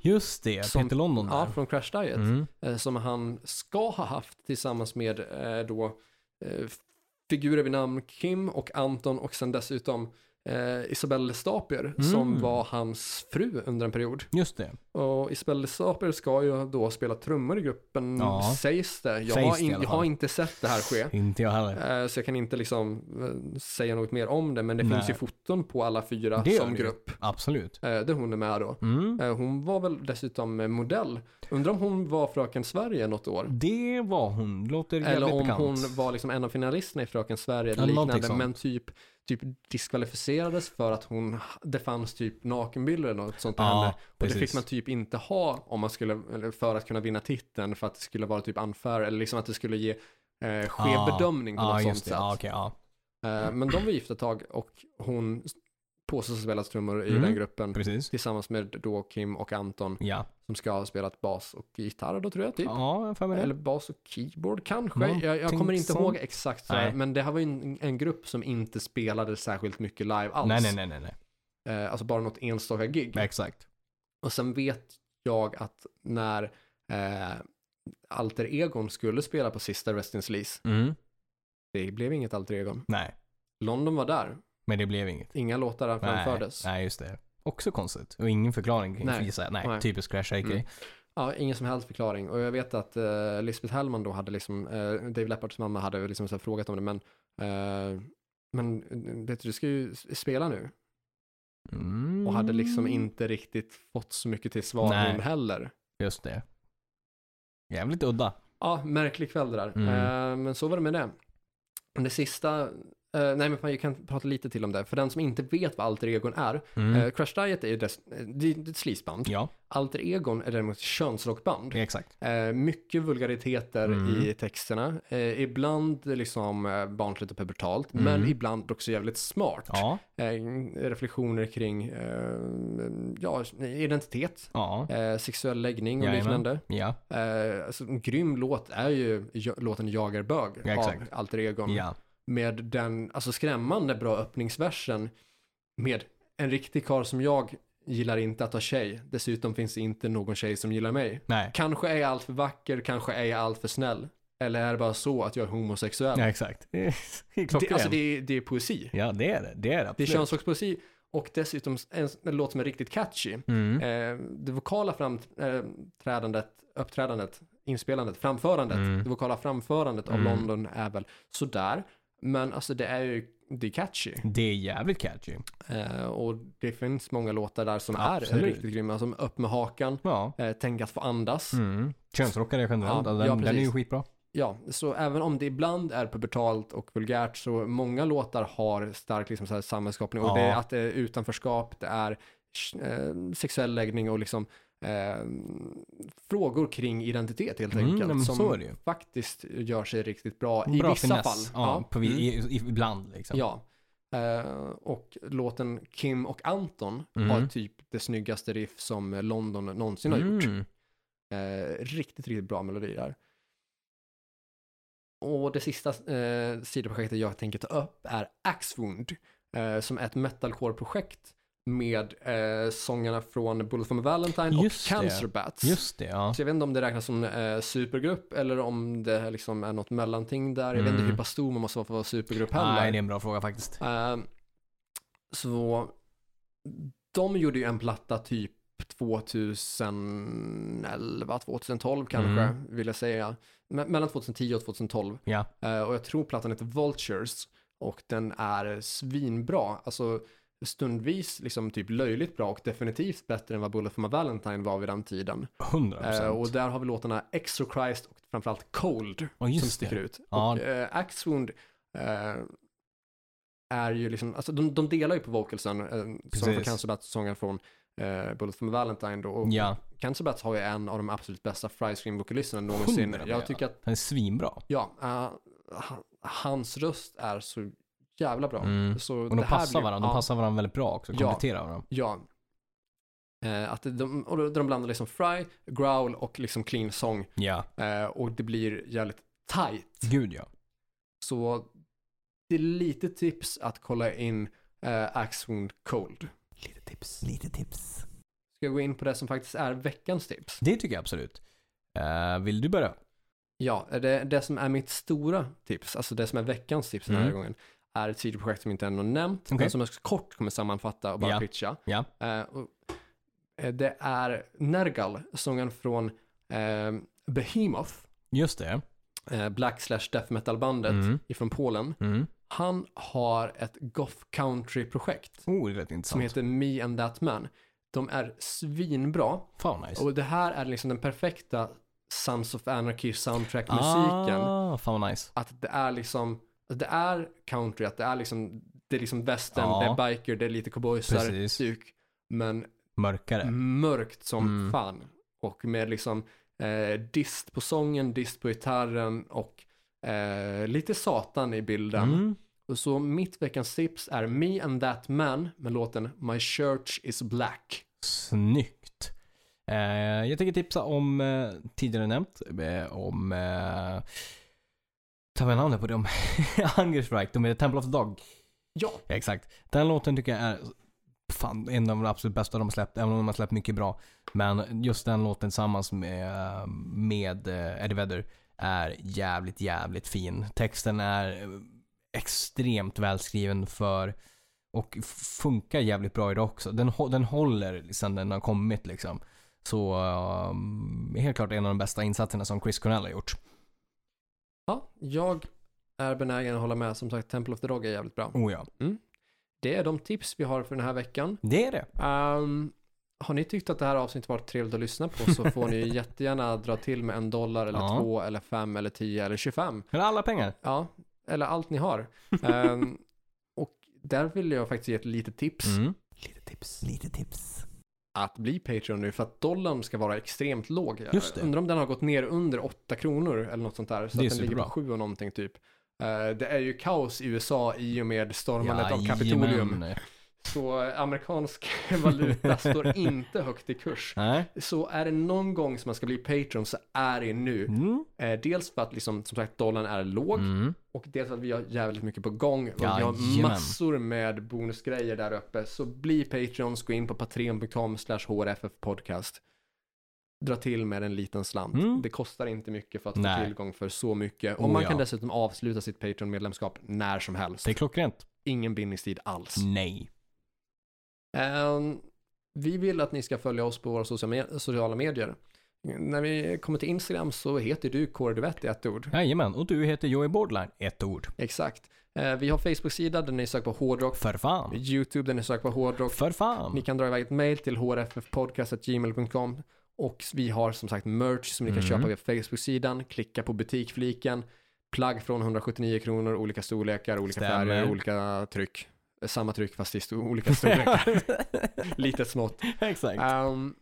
Just det, Som- Peter London där. ja, från Crash Diet, Mm. eh, som han ska ha haft tillsammans med eh, då eh, figurer vid namn Kim och Anton och sen dessutom eh, Isabelle Stapier som Mm. var hans fru under en period. Just det. Och Isabelle Stapier ska ju då spela trummor i gruppen, Ja. sägs det. Jag, Sägs har, det in, alla jag har inte sett det här ske. Inte jag heller. Eh, Så jag kan inte liksom eh, säga något mer om det, men det Nej. finns ju foton på alla fyra Det som det grupp. Absolut. eh, Där hon är med då. Mm. Eh, Hon var väl dessutom eh, modell. Undrar om hon var Fröken Sverige något år? Det var hon. Låter jävligt Eller om bekant. hon var liksom en av finalisterna i Fröken Sverige eller liknande. Men typ, typ diskvalificerades för att hon, det fanns typ nakenbilder eller något sånt på Ja, henne. Och det precis. fick man typ inte ha om man skulle, för att kunna vinna titeln. För att det skulle vara typ unfair, eller liksom att det skulle ge eh, skev Ja. bedömning på Ja, något sånt det. sätt. Ja, ja. Eh, men de var gifta ett tag och hon påstås ha spelat trummor i Mm. den gruppen. Precis. Tillsammans med då Kim och Anton Ja. som ska ha spelat bas och gitarr då tror jag typ. Ja, jag Eller bas och keyboard kanske. Någonting Jag, jag kommer inte sånt. ihåg exakt så här, men det här var ju en, en grupp som inte spelade särskilt mycket live alls. Nej, nej, nej, nej, nej. Eh, alltså bara något enstaka gig. Exakt. Och sen vet jag att när eh, Alter Egon skulle spela på sista Rest in Sleaze, Mm. det blev inget Alter Egon. Nej, London var där, men det blev inget. inga låtar Nej, framfördes. nej, just det. Också konstigt. Och ingen förklaring kring Nej. Fisa. Nej, Nej. Crash AK. Mm. Ja, ingen som helst förklaring. Och jag vet att uh, Lisbeth Hellman då hade liksom, uh, Dave Leppards mamma hade liksom så frågat om det, men, uh, men vet du, du ska ju spela nu. Mm. Och hade liksom inte riktigt fått så mycket till svar Nej. hon heller. Just det. Jävligt udda. Ja, märklig kväll det där. Mm. Men så var det med det. Det sista, eh, nej men jag kan prata lite till om det. För den som inte vet vad alter egon är. Mm. Eh, Crash Diet är ju dess, eh, det det ett sleazeband. ja, Alter egon är däremot könsrockband. exakt. Eh, mycket vulgariteter Mm. i texterna. Ibland liksom barnsligt och pubertalt. Mm. Men ibland också jävligt smart. Ja, reflektioner kring ja, identitet, ja, sexuell läggning och Jajamän. liknande. ja, alltså, en grym låt är ju låten Jagar bög av. Alter Egon. ja. Med den alltså, skrämmande bra öppningsversen med en riktig karl som jag gillar inte att ha tjej. Dessutom finns det inte någon tjej som gillar mig. Nej, Kanske är jag allt för vacker, kanske är jag allt för snäll. Eller är det bara så att jag är homosexuell? ja, exakt. Det är alltså det är, det är poesi. Ja, det är det. Det är det Det är absolut. könsrockspoesi och dessutom en, en låt som är riktigt catchy. Mm. Eh, det vokala framträdandet, uppträdandet, inspelandet, framförandet, Mm. det vokala framförandet av Mm. London är väl sådär. Men alltså det är ju, det är catchy. Det är jävligt catchy. Eh, och det finns många låtar där som är Absolut. riktigt grymma, som Upp med hakan, Ja. eh, Tänk att få andas. Mm. Könsrockare generellt, Ja, den, ja, den är ju skitbra. Ja, så även om det ibland är pubertalt och vulgärt så många låtar har stark liksom, så här, samhällsskapning. Och Ja. det är att det är utanförskap, det är eh, sexuell läggning och liksom eh, frågor kring identitet helt Mm, enkelt. som faktiskt gör sig riktigt bra i Bra vissa finess. fall. Ja, på, vi- mm. i, i, ibland liksom. ja. Eh, och låten Kim och Anton Mm. har typ det snyggaste riff som London någonsin har gjort. Mm. Eh, riktigt, riktigt bra melodi där. Och det sista eh, sidoprojektet jag tänker ta upp är Axwound, som är ett metalcore-projekt med eh, sångarna från Bullet from Valentine Just och det. Cancer Bats. Just det, ja. Så jag vet inte om det räknas som eh, supergrupp eller om det liksom är något mellanting där. Jag vet inte Mm. hur pass stor man måste vara för att vara supergrupp heller. Nej, det är en bra fråga faktiskt. Eh, så de gjorde ju en platta typ 2011, 2012 kanske, Mm. vill jag säga. Me- mellan 2010 och 2012. Ja. Eh, och jag tror plattan heter Vultures. Och den är svinbra. Alltså stundvis liksom typ löjligt bra och definitivt bättre än vad Bullet for my Valentine var vid den tiden. 100 procent. Eh, och där har vi låtarna Extra Christ och framförallt Cold just som sticker det. ut. Ja. Och eh, Axwound eh, är ju liksom, alltså de, de delar ju på vocalsen, eh, sång från Precis. Cancer Bats, sången från eh, Bullet for my Valentine då. Och Ja, Cancer Bats har ju en av de absolut bästa Fry Scream-vokalisterna någonsin. Jag tycker att, den är svinbra. ja, eh, ha- hans röst är så jävla bra. Mm. Så Och de det här passar blir- varandra, de ja, passar varandra väldigt bra också, Ja. kompletterar varandra. Ja. Eh, att de, och de blandar liksom fry, growl och liksom clean sång. Ja, Eh, och det blir jävligt tight. gud ja. Så det är lite tips att kolla in eh, Axwound Cold. Lite tips. Lite tips. Ska jag gå in på det som faktiskt är veckans tips? Det tycker jag absolut. Eh, vill du börja? Ja, det, det som är mitt stora tips, alltså det som är veckans tips den här Mm. gången, är ett sidoprojekt som inte ännu nämnt, Okej. men som jag kort kommer sammanfatta och bara Ja. pitcha. Eh, och, eh, det är Nergal, sången från eh, Behemoth, Just det. eh, Black Slash Death Metal-bandet Mm. ifrån Polen. Mm. Han har ett goth country-projekt Oh, som heter Me and That Man. De är svinbra Fan nice. och det här är liksom den perfekta Sons of Anarchy soundtrack-musiken. Ah, fan vad nice. Att det är liksom, det är country, att det är liksom, det är liksom western, Ja. det är biker, det är lite cowboysar, stuk, men Mörkare. mörkt som Mm. fan. Och med liksom eh, dist på sången, dist på gitarren och eh, lite satan i bilden. Mm. Och så mitt veckans tips är Me and That Man med låten My Church is Black. Snyggt. Eh, jag tänker tipsa om, eh, tidigare nämnt, eh, om, ta vad är namnet på dem? Hungerstrike, de är Temple of the Dog. Ja, Ja, exakt. Den låten tycker jag är fan, en av de absolut bästa de har släppt, även om de har släppt mycket bra. Men just den låten tillsammans med, med eh, Eddie Vedder är jävligt, jävligt fin. Texten är eh, extremt välskriven för och funkar jävligt bra idag också. Den, den håller sen den har kommit liksom. Så um, helt klart en av de bästa insatserna som Chris Cornell har gjort. Ja, jag är benägen att hålla med. Som sagt, Temple of the Dog är jävligt bra. Oh ja. Det är de tips vi har för den här veckan. Det är det. Ehm, har ni tyckt att det här avsnittet varit trevligt att lyssna på så får ni jättegärna dra till med en dollar eller Ja. två eller fem eller tio eller 25. Eller alla pengar. Ja, eller allt ni har. Ehm, och där vill jag faktiskt ge ett litet tips. Mm. Lite tips. Lite tips. Att bli Patreon nu för att dollarn ska vara extremt låg. Jag undrar om den har gått ner under 8 kronor eller något sånt där. Så Det att den ligger på superbra. 7 och någonting typ. Eh, det är ju kaos i USA i och med stormandet av Jajamän. Kapitolium. Så amerikansk valuta står inte högt i kurs. Nej. Så är det någon gång som man ska bli Patreon så är det nu. Mm. Eh, dels för att liksom, som sagt dollarn är låg Mm. och dels för att vi har jävligt mycket på gång och vi har Jajamän. massor med bonusgrejer där uppe. Så bli Patreons, gå in på patreon.com slash hrffpodcast. Dra till med en liten slant. Mm. Det kostar inte mycket för att få Nej. tillgång för så mycket. Och Oh, man ja. kan dessutom avsluta sitt Patreon-medlemskap när som helst. Det är klockrent. Ingen bindningstid alls. Nej. Ehm, vi vill att ni ska följa oss på våra sociala med- sociala medier. När vi kommer till Instagram så heter du Kåre Duvett i ett ord. Jajamän. Och du heter Joey Borderline. Ett ord. Exakt. Eh, vi har Facebook-sida där ni söker på hårdrock. För fan. YouTube där ni söker på hårdrock. För fan. Ni kan dra iväg ett mail till hrffpodcast.gmail.com och vi har som sagt merch som ni kan Mm. köpa via Facebook-sidan. Klicka på butikfliken. Plagg från 179 kronor, olika storlekar, olika Stämmer. färger, olika tryck. Samma tryck fast i olika storlekar. Litet smått. Exakt. Ehm,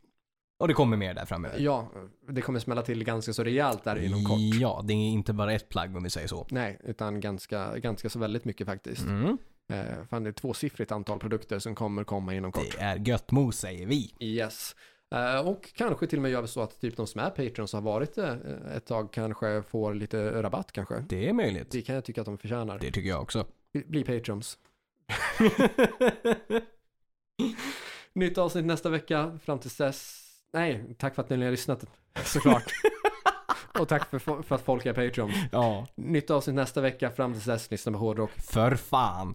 Och det kommer mer där framöver. ja, det kommer smälla till ganska så rejält där inom kort. Ja, det är inte bara ett plagg om vi säger så. Nej, utan ganska, ganska så väldigt mycket faktiskt. Mm. Eh, fan, det är tvåsiffrigt antal produkter som kommer komma inom kort. Det är gött mos säger vi. Yes. Eh, och kanske till och med gör vi så att typ de som är Patreons har varit det eh, ett tag kanske får lite rabatt kanske. Det är möjligt. Det kan jag tycka att de förtjänar. Det tycker jag också. Bli Patreons. Nytt avsnitt nästa vecka. Fram tills dess. Nej, tack för att ni har lyssnat såklart. och tack för, för att folk är Patreons. ja. Nytt avsnitt nästa vecka. Fram tills dess, lyssna på hårdrock. För fan.